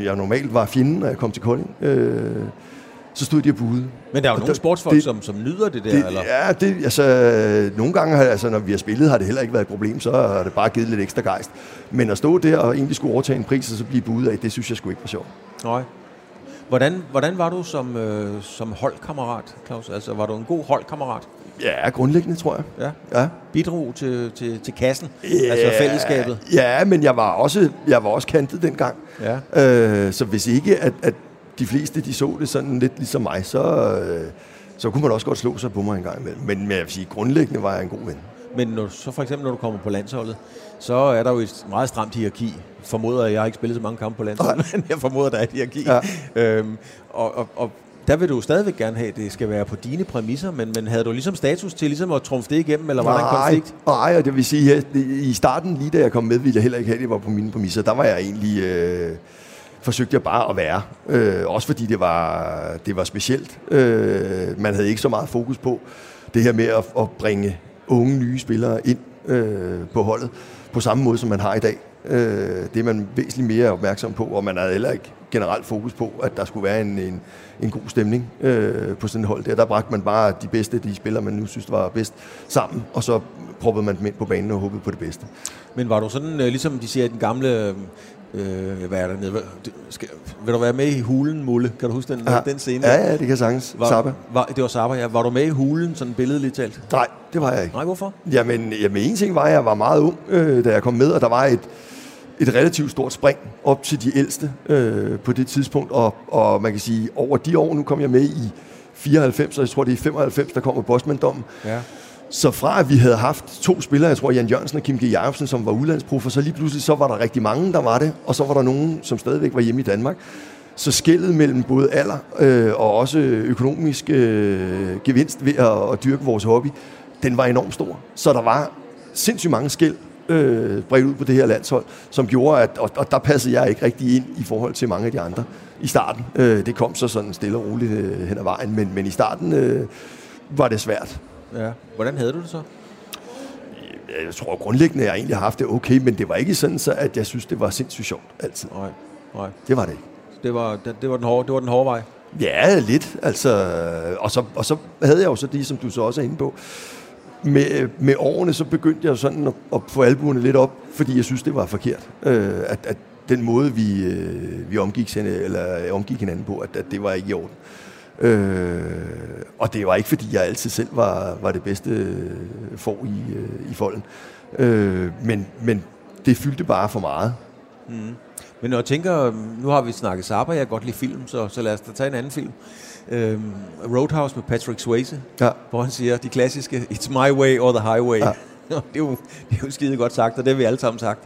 jeg normalt var fjenden, når jeg kom til Kolding. Øh, så stod de og buede. Men der er jo Og nogle der- sportsfolk, det- som, som nyder det der, Det, eller? ja, det, altså, nogle gange, har, altså, når vi har spillet, har det heller ikke været et problem, så har det bare givet lidt ekstra gejst. Men at stå der og egentlig skulle overtage en pris, og så blive budet af, det synes jeg sgu ikke var sjovt. Nej. Hvordan, hvordan var du som, øh, som holdkammerat, Claus? Altså, var du en god holdkammerat? Ja, grundlæggende, tror jeg. Ja. Ja. Bidrog til, til, til kassen? Altså fællesskabet? Ja, men jeg var også, jeg var også kantet dengang. Ja. Øh, så hvis ikke, at, at de fleste de så det sådan lidt ligesom mig, så, øh, så kunne man også godt slå sig på mig en gang imellem. Men, men jeg vil sige, grundlæggende var jeg en god ven. Men når, så for eksempel, når du kommer på landsholdet, så er der jo et meget stramt hierarki. Formoder, jeg har ikke spillet så mange kampe på landsholdet, men jeg formoder, der er et hierarki. Ja. Øhm, og, og, og der vil du jo stadigvæk gerne have, at det skal være på dine præmisser, men, men havde du ligesom status til ligesom at trumfe det igennem, eller var der en konflikt? Nej, og det vil sige, at i starten, lige da jeg kom med, ville jeg heller ikke have, at det var på mine præmisser. Der var jeg egentlig, øh, forsøgte jeg bare at være. Øh, også fordi det var, det var specielt. Øh, man havde ikke så meget fokus på det her med at, at bringe unge, nye spillere ind øh, på holdet, på samme måde, som man har i dag. Øh, det er man væsentligt mere opmærksom på, og man havde heller ikke generelt fokus på, at der skulle være en, en, en god stemning øh, på sådan et hold der. Der bragte man bare de bedste, de spillere, man nu synes var bedst, sammen, og så proppede man dem ind på banen og håbede på det bedste. Men var du sådan, øh, ligesom de siger i den gamle, øh, hvad er der nede? Skal, vil du være med i hulen, Mulle? Kan du huske den, den scene? Ja, ja, det kan sagtens. Var, Zappa. Var, det var Zappa, ja. Var du med i hulen, sådan billedligt talt? Nej, det var jeg ikke. Nej, hvorfor? Jamen, jamen en ting var, at jeg var meget ung, øh, da jeg kom med, og der var et, et relativt stort spring op til de ældste øh, på det tidspunkt. Og, og man kan sige, over de år, nu kom jeg med i 94, og jeg tror, det er i 95, der kommer Bosman-dommen. Ja. Så fra at vi havde haft to spillere, jeg tror Jan Jørgensen og Kim G. Jacobsen, som var udlandsproffer, så lige pludselig så var der rigtig mange, der var det, og så var der nogen, som stadigvæk var hjemme i Danmark. Så skældet mellem både alder øh, og også økonomisk øh, gevinst ved at, at dyrke vores hobby, den var enormt stor. Så der var sindssygt mange skæld øh, bredt ud på det her landshold, som gjorde, at og, og der passede jeg ikke rigtig ind i forhold til mange af de andre i starten. Øh, det kom så sådan stille og roligt øh, hen ad vejen, men, men i starten øh, var det svært ja. Hvordan havde du det så? Jeg tror grundlæggende, jeg egentlig har haft det okay, men det var ikke sådan, så at jeg synes, det var sindssygt sjovt altid. Nej, nej. Det var det ikke. Det var, det, det var, den, hårde, det var den hårde vej. Ja, lidt. Altså, og, så, og så havde jeg jo så de, som du så også er inde på. Med, med årene, så begyndte jeg sådan at, at få albuerne lidt op, fordi jeg synes, det var forkert. Øh, at, at den måde, vi, øh, vi omgik, eller omgik hinanden på, at, at det var ikke i orden. Øh, og det var ikke, fordi jeg altid selv var, var det bedste øh, for i, øh, i folden. Øh, men, men det fyldte bare for meget. Men når jeg tænker, nu har vi snakket Zappa, jeg kan godt lide film, så, så lad os da tage en anden film. Øhm, Roadhouse med Patrick Swayze, Ja. hvor han siger de klassiske, it's my way or the highway. Ja. [LAUGHS] det, er jo, det er jo skide godt sagt, og det har vi alle sammen sagt.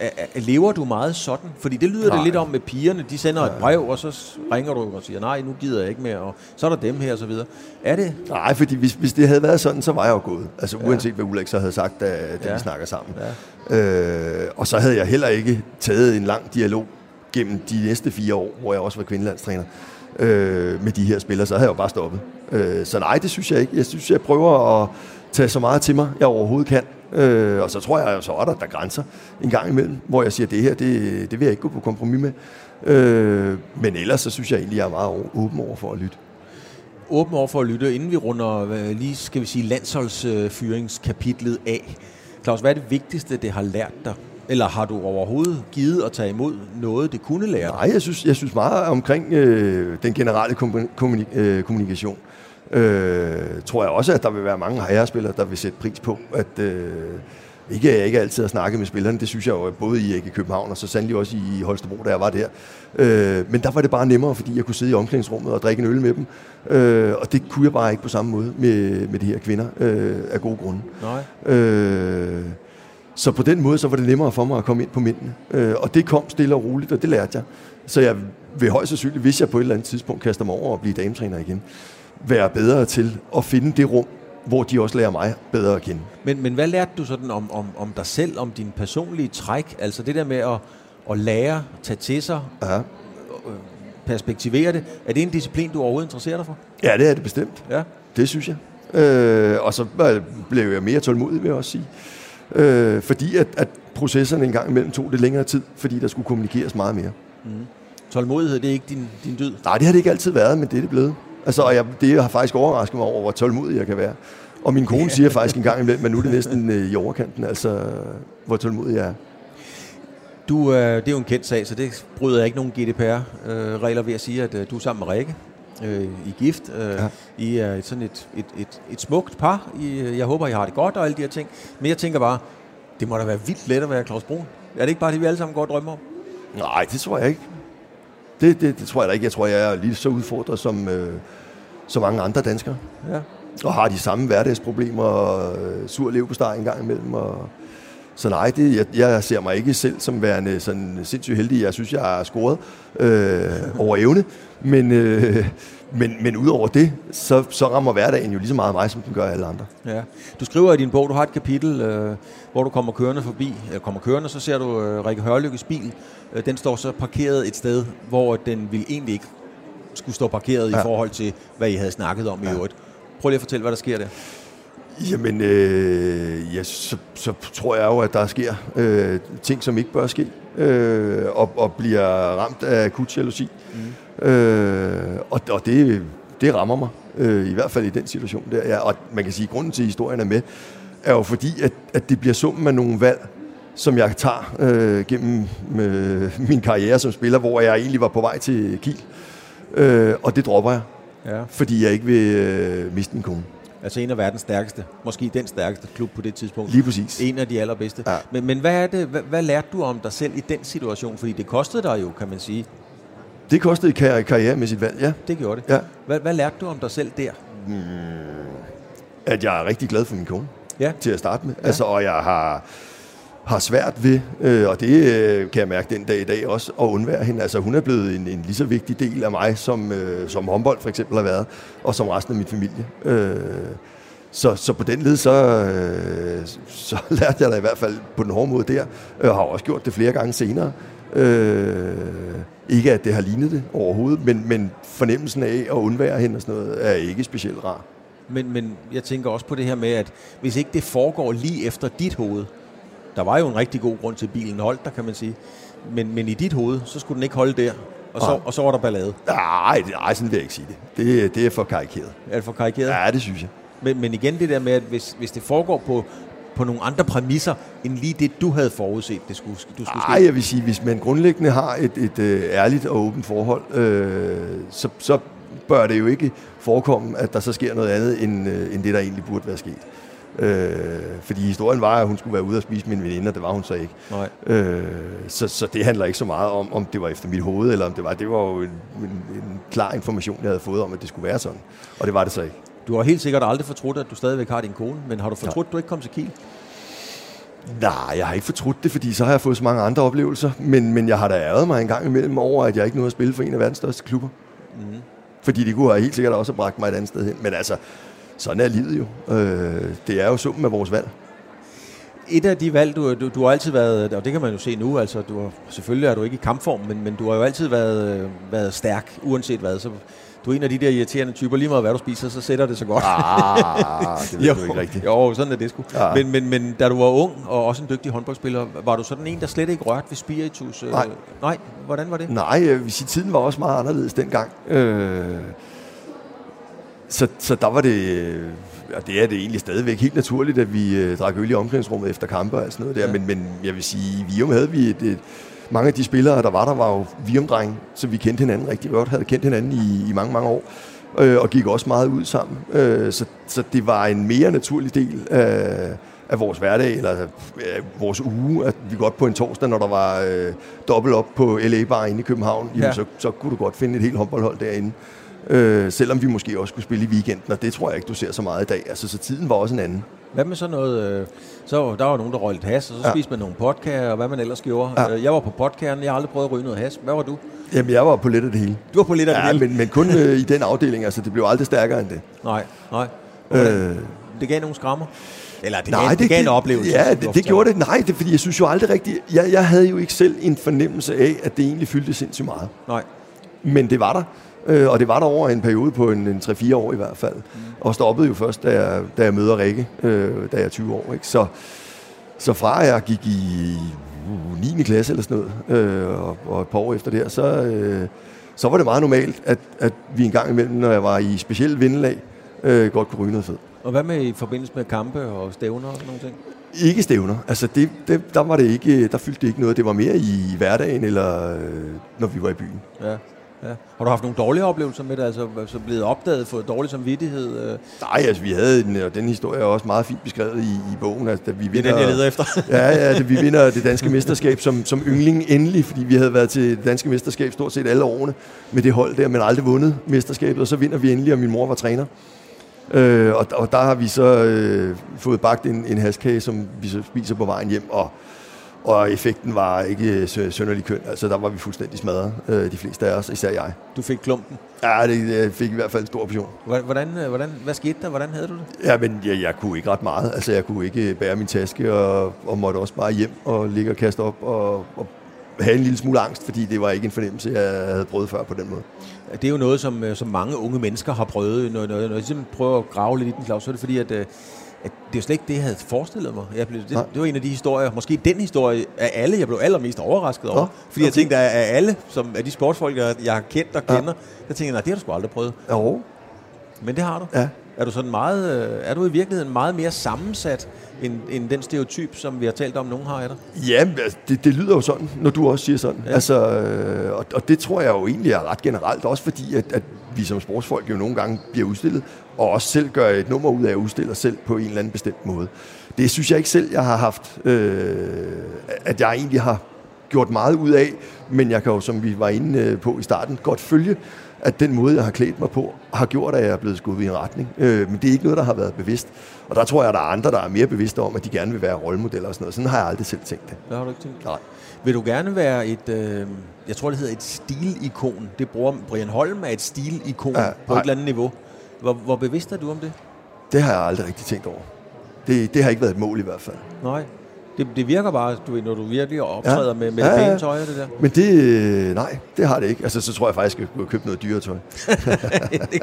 Er, er, lever du meget sådan? Fordi det lyder det Nej. lidt om med pigerne. De sender et brev, og så ringer du og siger, nej, nu gider jeg ikke mere, og så er der dem her og så videre. Er det? Nej, fordi hvis, hvis det havde været sådan, så var jeg jo gået. Altså uanset hvad Ulrik så havde sagt, da, da Ja. vi snakker sammen. Ja. Øh, og så havde jeg heller ikke taget en lang dialog gennem de næste fire år, hvor jeg også var kvindelandstræner, øh, med de her spillere, så havde jeg jo bare stoppet. Øh, så nej, det synes jeg ikke. Jeg synes, jeg prøver at tage så meget til mig, jeg overhovedet kan. Øh, og så tror jeg, så er der, der grænser en gang imellem, hvor jeg siger, det her, det, det vil jeg ikke gå på kompromis med. Øh, men ellers så synes jeg egentlig, jeg er meget åben over for at lytte. åben over for at lytte, inden vi runder lige, skal vi sige, landsholdsfyringskapitlet af. Claus, hvad er det vigtigste, det har lært dig? Eller har du overhovedet givet at tage imod noget, det kunne lære dig? Nej, jeg synes, jeg synes meget omkring øh, den generelle kommu- kommuni- øh, kommunikation. Øh, tror jeg også, at der vil være mange herrespillere, der vil sætte pris på, at øh, ikke at jeg ikke altid har snakket med spillerne, det synes jeg jo både i AG København og så sandelig også i Holstebro, da jeg var der. Øh, men der var det bare nemmere, fordi jeg kunne sidde i omklædningsrummet og drikke en øl med dem. Øh, og det kunne jeg bare ikke på samme måde med, med de her kvinder, øh, af gode grunde. Nej. Øh, så på den måde, så var det nemmere for mig at komme ind på mændene. Øh, og det kom stille og roligt, og det lærte jeg. Så jeg vil højst sandsynligt, hvis jeg på et eller andet tidspunkt kaster mig over og bliver dametræner igen, være bedre til at finde det rum, hvor de også lærer mig bedre at kende. Men, men hvad lærte du sådan om, om, om dig selv, om din personlige træk? Altså det der med at, at lære, tage til sig, Ja. perspektivere det. Er det en disciplin, du overhovedet interesserer dig for? ja, det er det bestemt. Ja. Det synes jeg. Øh, og så øh, blev jeg mere tålmodig, vil jeg også sige. Øh, fordi at, at processerne en gang imellem tog det længere tid, fordi der skulle kommunikeres meget mere. Tålmodighed, det er ikke din, din dyd. Nej, det har det ikke altid været, men det er det blevet. Altså, og jeg, det har faktisk overrasket mig over, hvor tålmodig jeg kan være. Og min kone siger faktisk en gang imellem, men nu er det næsten øh, i overkanten, altså hvor tålmodig jeg er. Du, øh, det er jo en kendt sag, så det bryder jeg ikke nogen GDPR-regler ved at sige, at øh, du er sammen med Rikke. Øh, I gift. Øh, ja. I er sådan et, et, et, et smukt par. I, øh, jeg håber, I har det godt og alle de her ting. Men jeg tænker bare, det må da være vildt let at være Claus Brun. Er det ikke bare det, vi alle sammen går og drømmer om? Nej, det tror jeg ikke. Det, det, det tror jeg da ikke. Jeg tror, jeg er lige så udfordret som, øh, som mange andre danskere. Ja. Og har de samme hverdagsproblemer og øh, sur lev på en gang imellem. Og, så nej, det, jeg, jeg ser mig ikke selv som værende sådan sindssygt heldig. Jeg synes, jeg har scoret øh, over evne. Men, øh, men, men udover det, så, så rammer hverdagen jo lige så meget mig, som den gør alle andre. Ja. Du skriver i din bog, du har et kapitel, øh, hvor du kommer kørende forbi, eller kommer kørende, så ser du øh, Rikke Hørlykkes bil. Øh, den står så parkeret et sted, hvor den ville egentlig ikke skulle stå parkeret ja. Ja. i forhold til, hvad I havde snakket om ja. i øvrigt. Prøv lige at fortælle, hvad der sker der. Jamen, øh, ja, så, så tror jeg jo, at der sker øh, ting, som ikke bør ske, øh, og, og bliver ramt af akut jalousi. Mm. Øh, og og det, det rammer mig, øh, i hvert fald i den situation der. Ja, og man kan sige, at grunden til, at historien er med, er jo fordi, at, at det bliver summen af nogle valg, som jeg tager øh, gennem øh, min karriere som spiller, hvor jeg egentlig var på vej til Kiel. Øh, og det dropper jeg, Ja. fordi jeg ikke vil øh, miste min kone. Altså en af verdens stærkeste, måske den stærkeste klub på det tidspunkt. Lige præcis. En af de allerbedste. Ja. Men, men hvad, er det, hvad, hvad lærte du om dig selv i den situation? Fordi det kostede dig jo, kan man sige. Det kostede kar- karrieremæssigt valg, ja. Det gjorde det. Ja. Hvad, hvad lærte du om dig selv der? At jeg er rigtig glad for min kone, Ja. til at starte med. Ja. Altså, og jeg har, har svært ved, øh, og det øh, kan jeg mærke den dag i dag også, at undvære hende. Altså, hun er blevet en, en lige så vigtig del af mig, som, øh, som håndbold for eksempel har været, og som resten af min familie. Øh, så, så på den led, så, øh, så [LAUGHS] lærte jeg da i hvert fald på den hårde måde der, og har også gjort det flere gange senere. Øh, ikke at det har lignet det overhovedet, men, men fornemmelsen af at undvære hende og sådan noget, er ikke specielt rar. Men, men jeg tænker også på det her med, at hvis ikke det foregår lige efter dit hoved, der var jo en rigtig god grund til, at bilen holdt der, kan man sige. Men, men i dit hoved, så skulle den ikke holde der, og så, og så var der ballade. Nej, nej, sådan vil jeg ikke sige det. Det, det er for karikeret. Er det for karikeret? Ja, det synes jeg. Men, men igen det der med, at hvis, hvis det foregår på, på nogle andre præmisser, end lige det, du havde forudset, det skulle, du skulle Nej, jeg vil sige, hvis man grundlæggende har et, et øh, ærligt og åbent forhold, øh, så, så bør det jo ikke forekomme, at der så sker noget andet, end, øh, end det, der egentlig burde være sket. Øh, fordi historien var, at hun skulle være ude og spise en veninde, og det var hun så ikke. Nej. Øh, så, så det handler ikke så meget om, om det var efter mit hoved, eller om det var, det var jo en, en, en klar information, jeg havde fået om, at det skulle være sådan. Og det var det så ikke. Du har helt sikkert aldrig fortrudt, at du stadigvæk har din kone, men har du fortrudt, at du ikke kom til Kiel? Nej, jeg har ikke fortrudt det, fordi så har jeg fået så mange andre oplevelser. Men, men jeg har da ærget mig en gang imellem over, at jeg ikke nåede at spille for en af verdens største klubber. Mm. Fordi det kunne have helt sikkert også have bragt mig et andet sted hen. Men altså, sådan er livet jo. Øh, det er jo summen af vores valg. Et af de valg, du, du, du har altid været, og det kan man jo se nu, altså du har, selvfølgelig er du ikke i kampform, men, men du har jo altid været, øh, været stærk, uanset hvad. Så du er en af de der irriterende typer, lige meget hvad du spiser, så sætter det så godt. Ah, det ved du ikke [LAUGHS] rigtigt. Jo, sådan er det sgu. Ja. Men, men, men da du var ung, og også en dygtig håndboldspiller, var du sådan en, der slet ikke rørte ved spiritus? øh? Nej. Nej, hvordan var det? Nej, jeg vil sige, tiden var også meget anderledes dengang. Øh, så, så der var det, og det er det egentlig stadigvæk helt naturligt, at vi øh, drak øl i omklædningsrummet efter kampe og sådan noget der. Ja. Men, men jeg vil sige, i Vium havde vi et, et, mange af de spillere, der var der, var jo Vium-drenge, så vi kendte hinanden rigtig godt, havde kendt hinanden i, i mange, mange år, øh, og gik også meget ud sammen. Øh, så, så det var en mere naturlig del af, af vores hverdag, eller øh, vores uge, at vi godt på en torsdag, når der var øh, dobbelt op på LA Bar inde i København, jamen, Ja. ja. så, så kunne du godt finde et helt håndboldhold derinde. Øh, selvom vi måske også skulle spille i weekenden, og det tror jeg ikke, du ser så meget i dag. Altså, så tiden var også en anden. Hvad med sådan noget, øh, så der var nogen, der røg lidt has, og så ja. Spiste man nogle podcaster, og hvad man ellers gjorde. Ja. Ja. Jeg var på podcasten, jeg har aldrig prøvet at ryge noget has. Hvad var du? Jamen, jeg var på lidt af det hele. Du var på lidt af det Ja, hele. men, men kun øh, i den afdeling, altså det blev aldrig stærkere end det. Nej, nej. Okay. Øh, Det gav nogle skrammer. Eller det, gav, det, det gav en oplevelse. Ja, det, det gjorde det. Nej, det fordi, jeg synes jo aldrig rigtigt... Jeg, jeg havde jo ikke selv en fornemmelse af, at det egentlig fyldte sindssygt meget. Nej. Men det var der. Øh, og det var der over en periode på en, en 3-4 år i hvert fald. Mm. Og stoppede jo først, da jeg, da jeg møder Rikke, øh, da jeg er 20 år. Ikke? Så, så fra jeg gik i uh, 9. klasse eller sådan noget, øh, og, og et par år efter det, så, øh, så var det meget normalt, at, at vi en gang imellem, når jeg var i specielt vindelag, øh, godt kunne ryge noget fed. Og hvad med i forbindelse med kampe og stævner og sådan nogle ting? Ikke stævner. Altså det, det, der, var det ikke, der fyldte det ikke noget. Det var mere i hverdagen, eller øh, når vi var i byen. Ja. Ja. Har du haft nogle dårlige oplevelser med det? Altså så blevet opdaget, fået dårlig samvittighed? Øh, Nej, altså vi havde en, og den historie er også meget fint beskrevet i, i bogen. Altså, da vi det er vinder, den, jeg leder efter. [LAUGHS] ja, ja, det, vi vinder det danske mesterskab som, som yngling endelig, fordi vi havde været til det danske mesterskab stort set alle årene med det hold der, men aldrig vundet mesterskabet, og så vinder vi endelig, og min mor var træner. Øh, og, og der har vi så øh, fået bagt en, en haskage, som vi så spiser på vejen hjem, og, og effekten var ikke sø- sønderlig køn. Altså der var vi fuldstændig smadret, øh, de fleste af os, især jeg. Du fik klumpen. Ja, det, fik i hvert fald en stor portion. Hvordan, øh, hvordan, hvad skete der? Hvordan havde du det? Ja, men jeg, jeg kunne ikke ret meget. Altså, jeg kunne ikke bære min taske, og, og måtte også bare hjem og ligge og kaste op og, og have en lille smule angst, fordi det var ikke en fornemmelse, jeg havde prøvet før på den måde. Det er jo noget, som, øh, som mange unge mennesker har prøvet. Når, når, når jeg prøver at grave lidt i den, Claus, så er det fordi, at, øh, at det er slet ikke det, jeg havde forestillet mig. Jeg blev, det, Nej. det var en af de historier, måske den historie af alle, jeg blev allermest overrasket over. Nå, fordi jeg okay. tænkte, at af alle, som af de sportsfolk, jeg, jeg har kendt og Ja. kender, der tænkte jeg, nej, det har du sgu aldrig prøvet. Jo, Men det har du. ja. Er du sådan meget, øh, er du i virkeligheden meget mere sammensat, end, end den stereotyp, som vi har talt om, nogen har af dig? Ja, altså, det, det lyder jo sådan, når du også siger sådan. Ja. Ja. Altså, øh, og, og det tror jeg jo egentlig er ret generelt, også fordi, at, at vi som sportsfolk jo nogle gange bliver udstillet, og også selv gør et nummer ud af at udstille os selv på en eller anden bestemt måde. Det synes jeg ikke selv, jeg har haft, øh, at jeg egentlig har gjort meget ud af, men jeg kan jo, som vi var inde øh, på i starten, godt følge, at den måde, jeg har klædt mig på, har gjort, at jeg er blevet skudt i en retning. Øh, men det er ikke noget, der har været bevidst. Og der tror jeg, at der er andre, der er mere bevidste om, at de gerne vil være rollemodeller og sådan noget. Sådan har jeg aldrig selv tænkt det. Det har du ikke tænkt? Nej. Vil du gerne være et, øh, jeg tror det hedder et stilikon. Det bruger Brian Holm er et stilikon ja, på nej. et eller andet niveau. Hvor, hvor bevidst er du om det? Det har jeg aldrig rigtig tænkt over. Det, det har ikke været et mål i hvert fald. Nej. Det, det virker bare, du ved, når du virkelig optræder ja. med, med Ja, det pæne tøj og det der. Men det, øh, nej, det har det ikke. Altså, så tror jeg faktisk, at jeg have købt noget dyretøj. [LAUGHS] det,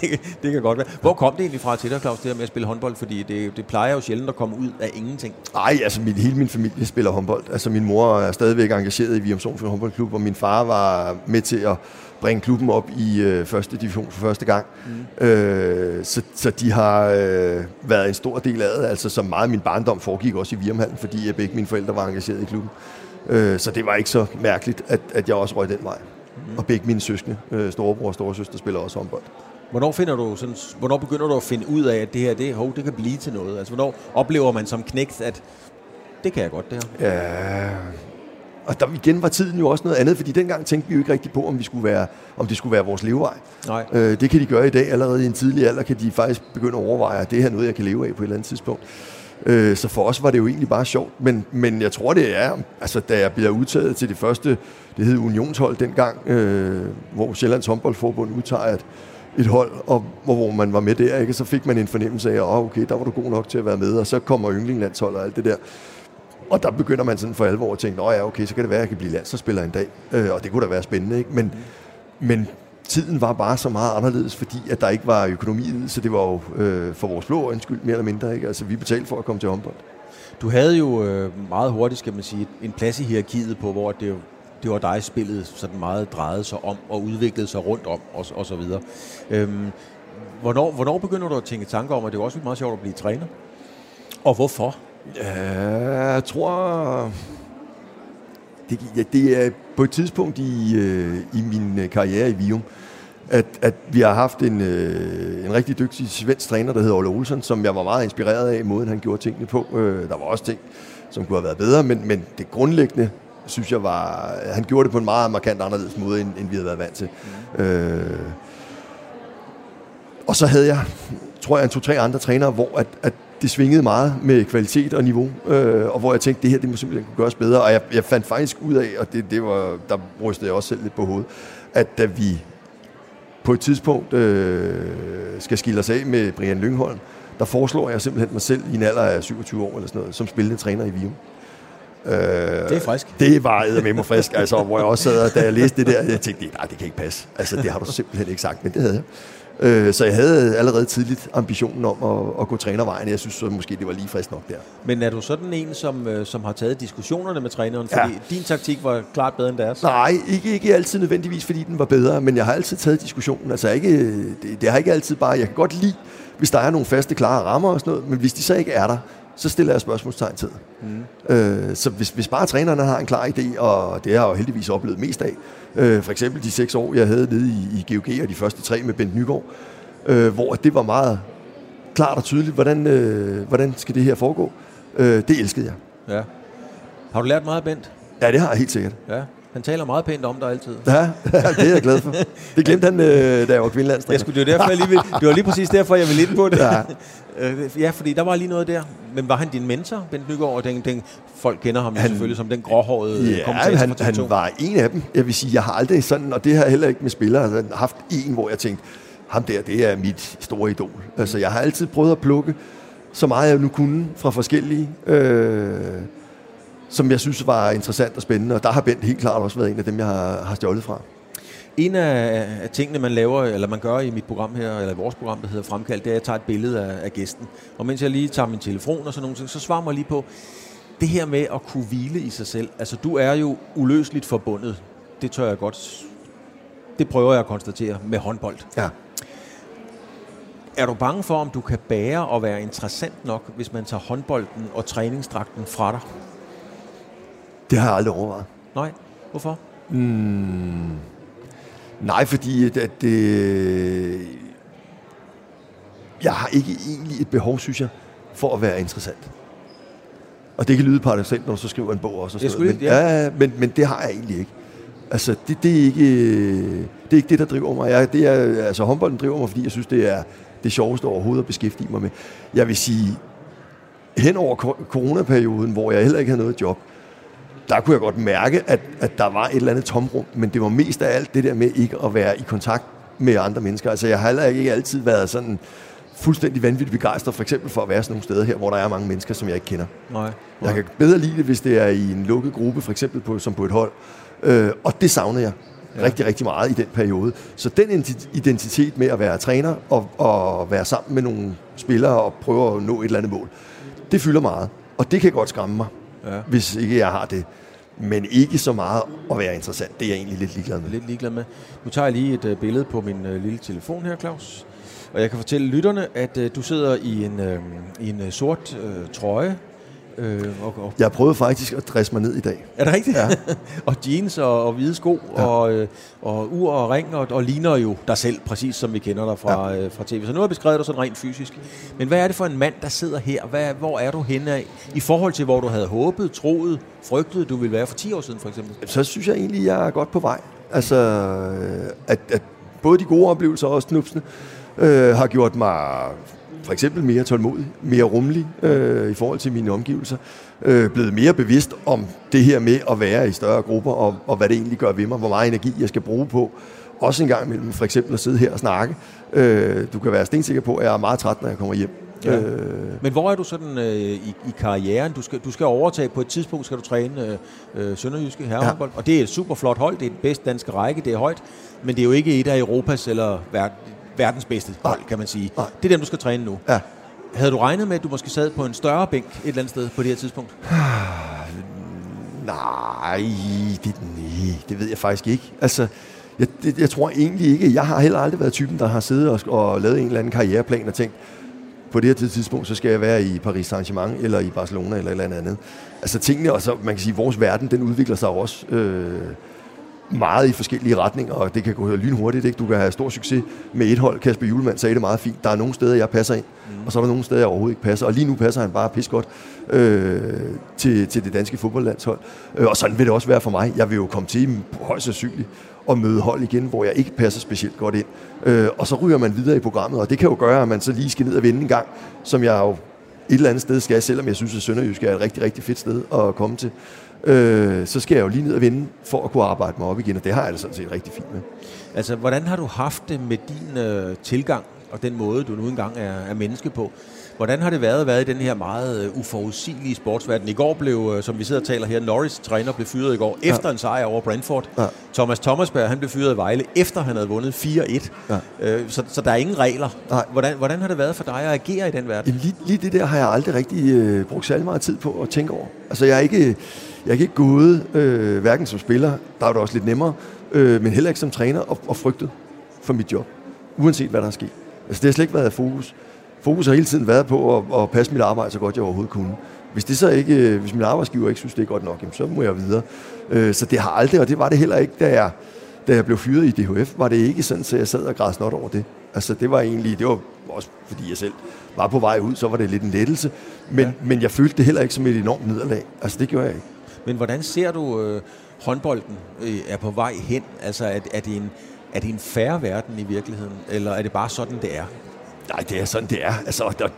det, det kan godt være. Hvor kom det egentlig fra til dig, Claus, det her med at spille håndbold? Fordi det, det plejer jo sjældent at komme ud af ingenting. Nej, altså min, hele min familie spiller håndbold. Altså min mor er stadigvæk engageret i Viumsons håndboldklub, og min far var med til at bringe klubben op i øh, første division for første gang. Mm. Øh, så, så de har øh, været en stor del af det. Altså så meget af min barndom foregik også i Virmhallen, fordi jeg begge mine forældre var engageret i klubben. Øh, så det var ikke så mærkeligt, at, at jeg også røg den vej. Mm. Og begge mine søskende, øh, storebror og storesøster, spiller også håndbold. Hvornår, finder du sådan, hvornår begynder du at finde ud af, at det her, det, hov, det kan blive til noget? Altså, hvornår oplever man som knægt, at det kan jeg godt, det her? Ja, og der igen var tiden jo også noget andet, fordi dengang tænkte vi jo ikke rigtig på, om, vi skulle være, om det skulle være vores levevej. Nej. Øh, det kan de gøre i dag. Allerede i en tidlig alder kan de faktisk begynde at overveje, at det her er noget, jeg kan leve af på et eller andet tidspunkt. Øh, så for os var det jo egentlig bare sjovt. Men, men jeg tror, det er, altså da jeg bliver udtaget til det første, det hed Unionshold dengang, øh, hvor Sjællands håndboldforbund udtager et, et hold, og hvor, hvor man var med der, ikke? så fik man en fornemmelse af, at oh, okay, der var du god nok til at være med, og så kommer yndlinglandshold og alt det der. Og der begynder man sådan for alvor at tænke, ja, okay, så kan det være, at jeg kan blive landsholdsspiller en dag. Øh, og det kunne da være spændende, ikke? Men, men tiden var bare så meget anderledes, fordi at der ikke var økonomi i så det var jo øh, for vores blå øjens skyld mere eller mindre. Ikke? Altså, vi betalte for at komme til håndbold. Du havde jo øh, meget hurtigt, skal man sige, en plads i hierarkiet på, hvor det, jo- det var dig, spillet sådan meget drejede sig om og udviklede sig rundt om og, og så videre. Øhm, hvornår, hvornår begynder du at tænke tanker om, at det er også meget sjovt at blive træner? Og hvorfor? Jeg tror... Det, ja, det er på et tidspunkt i, øh, i min øh, karriere i Vium, at, at vi har haft en, øh, en rigtig dygtig svensk træner, der hedder Ole Olsen, som jeg var meget inspireret af, måden han gjorde tingene på. Øh, der var også ting, som kunne have været bedre, men, men det grundlæggende, synes jeg var, han gjorde det på en meget markant anderledes måde, end, end vi havde været vant til. Mm. Øh, og så havde jeg, tror jeg, en to-tre andre trænere, hvor at, at det svingede meget med kvalitet og niveau, øh, og hvor jeg tænkte, det her det må simpelthen kunne gøres bedre. Og jeg, jeg fandt faktisk ud af, og det, det var, der rystede jeg også selv lidt på hovedet, at da vi på et tidspunkt øh, skal skille os af med Brian Lyngholm, der foreslår jeg simpelthen mig selv i en alder af 27 år eller sådan noget, som spillende træner i Vium. Øh, det er frisk. Det var med mig frisk, altså, hvor jeg også sad, da jeg læste det der, jeg tænkte, nej, det kan ikke passe. Altså, det har du simpelthen ikke sagt, men det havde jeg. Øh, så jeg havde allerede tidligt ambitionen om at, at gå trænervejen. Jeg synes så måske, det var lige frisk nok der. Men er du sådan en, som, øh, som har taget diskussionerne med træneren? Fordi ja. din taktik var klart bedre end deres? Nej, ikke, ikke altid nødvendigvis, fordi den var bedre, men jeg har altid taget diskussionen. Altså ikke, det, det har ikke altid bare... Jeg kan godt lide, hvis der er nogle faste, klare rammer og sådan noget, men hvis de så ikke er der, så stiller jeg spørgsmålstegn til. Mm. Øh, så hvis, hvis bare trænerne har en klar idé, og det har jeg jo heldigvis oplevet mest af, øh, for eksempel de seks år, jeg havde nede i, i GOG, og de første tre med Bent Nygaard, øh, hvor det var meget klart og tydeligt, hvordan, øh, hvordan skal det her foregå. Øh, det elskede jeg. Ja. Har du lært meget Bent? Ja, det har jeg helt sikkert. Ja. Han taler meget pænt om dig altid. Ja, [LAUGHS] det er jeg glad for. Det glemte han, øh, da jeg var kvindelandstræner. Jeg skulle, det, var derfor, jeg lige vil, det var lige præcis derfor, jeg ville lidt på det. Ja. Øh, ja, fordi der var lige noget der. Men var han din mentor, Bent Nygaard? Den, den, folk kender ham han, selvfølgelig som den gråhårede ja, han, han var en af dem. Jeg vil sige, jeg har aldrig sådan, og det har jeg heller ikke med spillere, altså, haft en, hvor jeg tænkte, ham der, det er mit store idol. Altså, jeg har altid prøvet at plukke så meget jeg nu kunne fra forskellige, øh, som jeg synes var interessant og spændende, og der har Bent helt klart også været en af dem, jeg har, har stjålet fra. En af, tingene, man laver, eller man gør i mit program her, eller i vores program, der hedder Fremkald, det er, at jeg tager et billede af, af gæsten. Og mens jeg lige tager min telefon og sådan noget, så svarer mig lige på, det her med at kunne hvile i sig selv. Altså, du er jo uløseligt forbundet. Det tør jeg godt... Det prøver jeg at konstatere med håndbold. Ja. Er du bange for, om du kan bære og være interessant nok, hvis man tager håndbolden og træningsdragten fra dig? Det har jeg aldrig overvejet. Nej. Hvorfor? Mm. Nej, fordi at, at det, jeg har ikke egentlig et behov, synes jeg, for at være interessant. Og det kan lyde paradoxalt, når du så skriver en bog også. Og sådan men, ja. ja, men, men det har jeg egentlig ikke. Altså, det, det, er ikke, det er ikke det, der driver mig. Jeg, det er, altså, håndbolden driver mig, fordi jeg synes, det er det sjoveste overhovedet at beskæftige mig med. Jeg vil sige, hen over coronaperioden, hvor jeg heller ikke havde noget job, der kunne jeg godt mærke, at, at der var et eller andet tomrum, men det var mest af alt det der med ikke at være i kontakt med andre mennesker. Altså jeg har heller ikke altid været sådan fuldstændig vanvittigt begejstret, for eksempel for at være sådan nogle steder her, hvor der er mange mennesker, som jeg ikke kender. Nej. Nej. Jeg kan bedre lide det, hvis det er i en lukket gruppe, for eksempel på, som på et hold. Øh, og det savner jeg ja. rigtig, rigtig meget i den periode. Så den identitet med at være træner og, og være sammen med nogle spillere og prøve at nå et eller andet mål, det fylder meget. Og det kan godt skræmme mig, ja. hvis ikke jeg har det. Men ikke så meget at være interessant. Det er jeg egentlig lidt ligeglad med. Lidt ligeglad med. Nu tager jeg lige et uh, billede på min uh, lille telefon her, Claus. Og jeg kan fortælle lytterne, at uh, du sidder i en, uh, i en uh, sort uh, trøje Øh, og, og jeg prøvede faktisk at dresse mig ned i dag. Er det rigtigt? Ja. [LAUGHS] og jeans og, og hvide sko ja. og, øh, og ur og ring og, og ligner jo dig selv, præcis som vi kender dig fra, ja. øh, fra tv. Så nu har jeg beskrevet dig sådan rent fysisk. Men hvad er det for en mand, der sidder her? Hvad, hvor er du henne af, i forhold til, hvor du havde håbet, troet, frygtet, du ville være for 10 år siden for eksempel? Så synes jeg egentlig, jeg er godt på vej. Altså, øh, at, at både de gode oplevelser og snupsene øh, har gjort mig for eksempel mere tålmodig, mere rummelig øh, i forhold til mine omgivelser, øh, blevet mere bevidst om det her med at være i større grupper, og, og hvad det egentlig gør ved mig, hvor meget energi jeg skal bruge på. Også en gang imellem for eksempel at sidde her og snakke. Øh, du kan være stensikker på, at jeg er meget træt, når jeg kommer hjem. Ja. Øh. Men hvor er du sådan øh, i, i karrieren? Du skal, du skal overtage på et tidspunkt, skal du træne øh, øh Sønderjyske herrehåndbold, ja. og det er et super flot hold, det er den bedste danske række, det er højt, men det er jo ikke et af Europas eller verdens bedste hold, kan man sige. Nej. Det er dem, du skal træne nu. Ja. Havde du regnet med, at du måske sad på en større bænk et eller andet sted på det her tidspunkt? [SIGHS] nej, det, nej, det ved jeg faktisk ikke. Altså, jeg, det, jeg tror egentlig ikke. Jeg har heller aldrig været typen, der har siddet og, og lavet en eller anden karriereplan og tænkt, på det her tidspunkt, så skal jeg være i Paris Saint-Germain, eller i Barcelona, eller et eller andet. Altså tingene, og så man kan sige, vores verden, den udvikler sig også. Øh, meget i forskellige retninger, og det kan gå lynhurtigt. Ikke? Du kan have stor succes med et hold. Kasper Julemand sagde det meget fint. Der er nogle steder, jeg passer ind, mm. og så er der nogle steder, jeg overhovedet ikke passer. Og lige nu passer han bare pis godt øh, til, til det danske fodboldlandshold. Øh, og sådan vil det også være for mig. Jeg vil jo komme til højst sandsynligt og møde hold igen, hvor jeg ikke passer specielt godt ind. Øh, og så ryger man videre i programmet, og det kan jo gøre, at man så lige skal ned og vende en gang, som jeg jo et eller andet sted skal, selvom jeg synes, at Sønderjysk er et rigtig, rigtig fedt sted at komme til øh, så skal jeg jo lige ned og vinde for at kunne arbejde mig op igen, og det har jeg det sådan set rigtig fint med. Altså, hvordan har du haft det med din øh, tilgang og den måde, du nu engang er, er menneske på? Hvordan har det været at være i den her meget øh, uforudsigelige sportsverden? I går blev, øh, som vi sidder og taler her, Norris træner blev fyret i går efter en sejr over Brentford. Ja. Thomas Thomasberg, han blev fyret i Vejle efter han havde vundet 4-1. Ja. Øh, så, så der er ingen regler. Nej. Hvordan, hvordan har det været for dig at agere i den verden? Jamen, lige, lige det der har jeg aldrig rigtig øh, brugt særlig meget tid på at tænke over. Altså, jeg er ikke, jeg er ikke gået, øh, hverken som spiller, der er det også lidt nemmere, øh, men heller ikke som træner og, og frygtet for mit job. Uanset hvad der er sket. Altså, det har slet ikke været fokus. Fokus har hele tiden været på at, at passe mit arbejde så godt jeg overhovedet kunne. Hvis det så ikke, øh, hvis min arbejdsgiver ikke synes, det er godt nok, jamen, så må jeg videre. Øh, så det har aldrig, og det var det heller ikke, da jeg, da jeg blev fyret i DHF, var det ikke sådan, at jeg sad og græd over det. Altså det var egentlig, det var også fordi jeg selv var på vej ud, så var det lidt en lettelse. Men, ja. men jeg følte det heller ikke som et enormt nederlag. Altså det gjorde jeg ikke. Men hvordan ser du øh, håndbolden øh, er på vej hen? Altså er, er, det en, er det en færre verden i virkeligheden, eller er det bare sådan, det er? Nej, det er sådan, det er. Altså, der,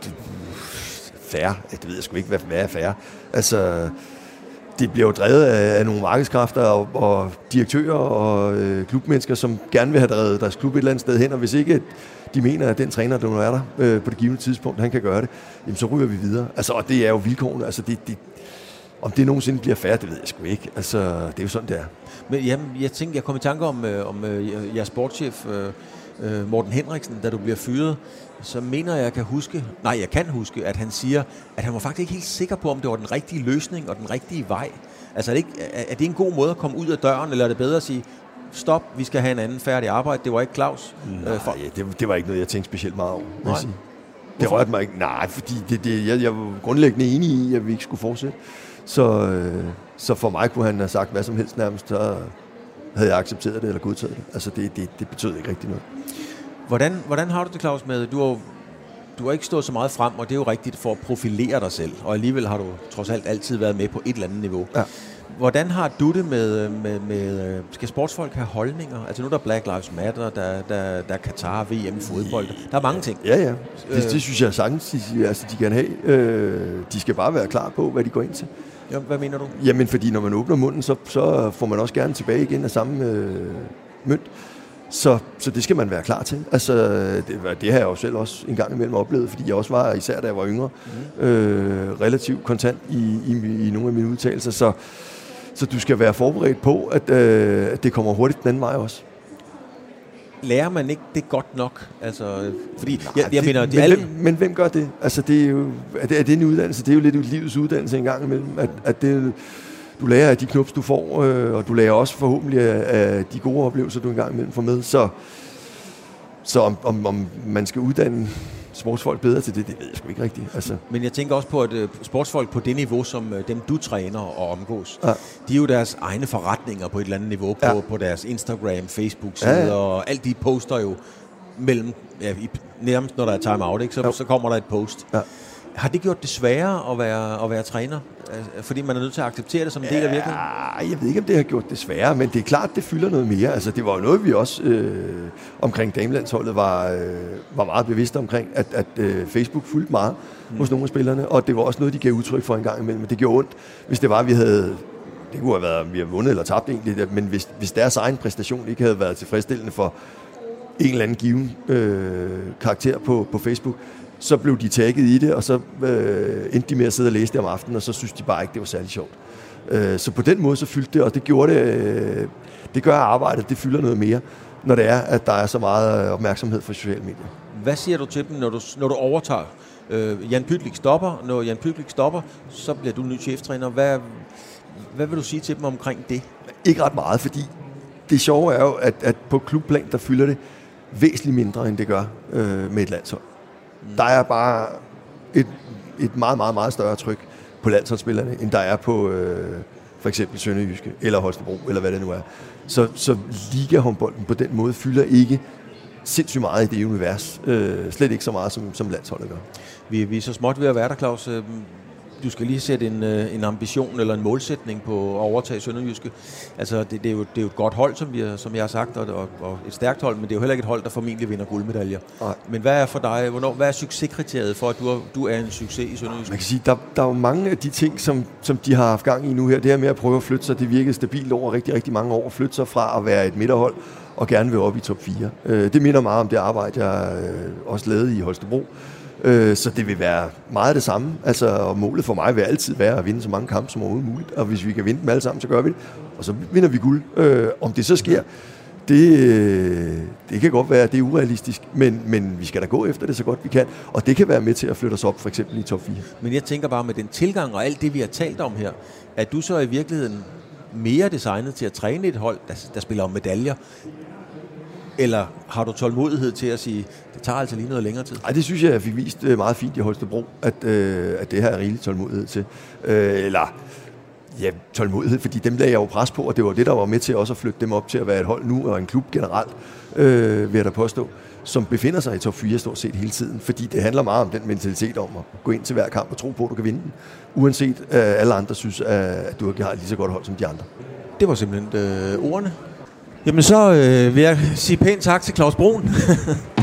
færre, det ved jeg sgu ikke, hvad, hvad er færre. Altså, det bliver jo drevet af, af nogle markedskræfter og, og direktører og øh, klubmennesker, som gerne vil have drevet deres klub et eller andet sted hen, og hvis ikke de mener, at den træner, der nu er der øh, på det givende tidspunkt, han kan gøre det, jamen så ryger vi videre. Altså, og det er jo vilkårene. Altså, det, det, om det nogensinde bliver færre, det ved jeg sgu ikke. Altså, det er jo sådan, det er. Men jamen, jeg tænkte, jeg kom i tanke om, øh, om øh, jeres sportschef, øh, øh, Morten Henriksen, da du bliver fyret, så mener jeg, jeg kan huske, nej, jeg kan huske, at han siger, at han var faktisk ikke helt sikker på, om det var den rigtige løsning og den rigtige vej. Altså, er det, ikke, er, er det en god måde at komme ud af døren, eller er det bedre at sige, stop, vi skal have en anden færdig arbejde, det var ikke Claus? Nej, øh, for, det, det var ikke noget, jeg tænkte specielt meget over. Nej. sige. Det rørte mig ikke. Nej, fordi det, det, jeg, jeg var grundlæggende enig i, at vi ikke skulle fortsætte. Så, øh, så for mig kunne han have sagt hvad som helst nærmest, så havde jeg accepteret det eller godtaget det. Altså det, det, det betød ikke rigtig noget. Hvordan, hvordan har du det, Claus, med, du har, du har ikke stået så meget frem, og det er jo rigtigt for at profilere dig selv, og alligevel har du trods alt altid været med på et eller andet niveau. Ja. Hvordan har du det med, med, med, øh, skal sportsfolk have holdninger? Altså nu er der Black Lives Matter, der, der, der er Qatar, VM i fodbold, der er mange ting. Ja, ja. Det, Øh. det synes jeg sagtens, de, altså, de kan have. Øh, de skal bare være klar på, hvad de går ind til. Ja, hvad mener du? Jamen, fordi når man åbner munden, så, så får man også gerne tilbage igen af samme øh, mønt. Så, så det skal man være klar til. Altså, det, det har jeg jo selv også en gang imellem oplevet, fordi jeg også var, især da jeg var yngre, mm. øh, relativt kontant i, i, i nogle af mine udtalelser. Så, så du skal være forberedt på, at, øh, det kommer hurtigt den anden vej også. Lærer man ikke det godt nok? Altså, fordi, jeg, jeg det, mener, men, det alle, hvem, men hvem gør det? Altså, det er jo, er det, er det en uddannelse? Det er jo lidt livets uddannelse en gang imellem. At, at det, du lærer af de knups, du får, øh, og du lærer også forhåbentlig af, af de gode oplevelser, du engang imellem får med. Så, så om, om, om man skal uddanne sportsfolk bedre til det, det ved jeg sgu ikke rigtigt. Altså, Men jeg tænker også på, at øh, sportsfolk på det niveau, som øh, dem du træner og omgås, Ja. de er jo deres egne forretninger på et eller andet niveau, på, Ja. på deres Instagram, Facebook-sider, Ja, ja. og alt de poster jo mellem, ja, i, nærmest når der er time out, ikke, så, Jo. så kommer der et post. Ja. Har det gjort det sværere at være, at være træner? Altså, Fordi man er nødt til at acceptere det som en del af virkeligheden? Ja, jeg ved ikke, om det har gjort det sværere, men det er klart, det fylder noget mere. Altså, det var jo noget, vi også øh, omkring damelandsholdet var, øh, var meget bevidste omkring, at, at øh, Facebook fyldte meget mm. hos nogle af spillerne, og det var også noget, de gav udtryk for en gang imellem. Men det gjorde ondt, hvis det var, vi havde det kunne have været, om vi har vundet eller tabt egentlig, men hvis, hvis deres egen præstation ikke havde været tilfredsstillende for en eller anden given øh, karakter på, på Facebook, så blev de tagget i det, og så øh, endte de med at sidde og læse det om aftenen, og så synes de bare ikke, det var særlig sjovt. Øh, så på den måde så fyldte det, og det gjorde det, øh, det gør arbejdet, det fylder noget mere, når det er, at der er så meget øh, opmærksomhed fra sociale medier. Hvad siger du til dem, når du, når du overtager? Øh, Jan Pytlik stopper. Når Jan Pytlik stopper, så bliver du ny cheftræner. Hvad, hvad vil du sige til dem omkring det? Ikke ret meget, fordi det sjove er jo, at, at på klubplan, der fylder det væsentligt mindre, end det gør øh, med et landshold. Mm. Der er bare et, et meget, meget, meget større tryk på landsholdsspillerne, end der er på øh, for eksempel Sønderjyske eller Holstebro, eller hvad det nu er. Så, så ligahåndbolden på den måde fylder ikke sindssygt meget i det univers. Øh, slet ikke så meget, som, som landsholdet gør. Vi, vi er så småt ved at være der, Claus. Øh, du skal lige sætte en, øh, en ambition eller en målsætning på at overtage Sønderjyske. Altså, det, det, er, jo, det er jo et godt hold, som, vi, som jeg har sagt, og, og, og et stærkt hold, men det er jo heller ikke et hold, der formentlig vinder guldmedaljer. Nej. Men hvad er for dig, hvornår, hvad er succeskriteriet for, at du er, du er en succes i Sønderjyske? Man kan sige, der, der er jo mange af de ting, som, som de har haft gang i nu her. Det her med at prøve at flytte sig, det virkede stabilt over rigtig, rigtig mange år. Flytte sig fra at være et midterhold og gerne vil op i top 4. Øh, det minder meget om det arbejde, jeg øh, også lavede i Holstebro. Øh, så det vil være meget det samme. Altså, og målet for mig vil altid være at vinde så mange kampe som overhovedet muligt. Og hvis vi kan vinde dem alle sammen, så gør vi det. Og så vinder vi guld. Øh, om det så sker, det, øh, det kan godt være, at det er urealistisk, men, men vi skal da gå efter det så godt vi kan. Og det kan være med til at flytte os op, for eksempel i top 4. Men jeg tænker bare med den tilgang og alt det, vi har talt om her, at du så i virkeligheden mere designet til at træne et hold, der, der spiller om medaljer, eller har du tålmodighed til at sige, det tager altså lige noget længere tid? Ej, det synes jeg, jeg fik vist øh, meget fint i Holstebro, at, øh, at det her er rigelig tålmodighed til. Øh, eller ja, tålmodighed, fordi dem lagde jeg jo pres på, og det var det, der var med til også at flytte dem op til at være et hold nu, og en klub generelt, øh, vil jeg da påstå, som befinder sig i top 4 stort set hele tiden, fordi det handler meget om den mentalitet om at gå ind til hver kamp og tro på, at du kan vinde den, uanset at alle andre synes, at du har lige så godt hold som de andre. Det var simpelthen øh, ordene. Jamen så øh, vil jeg sige pænt tak til Claus Brun. [LAUGHS]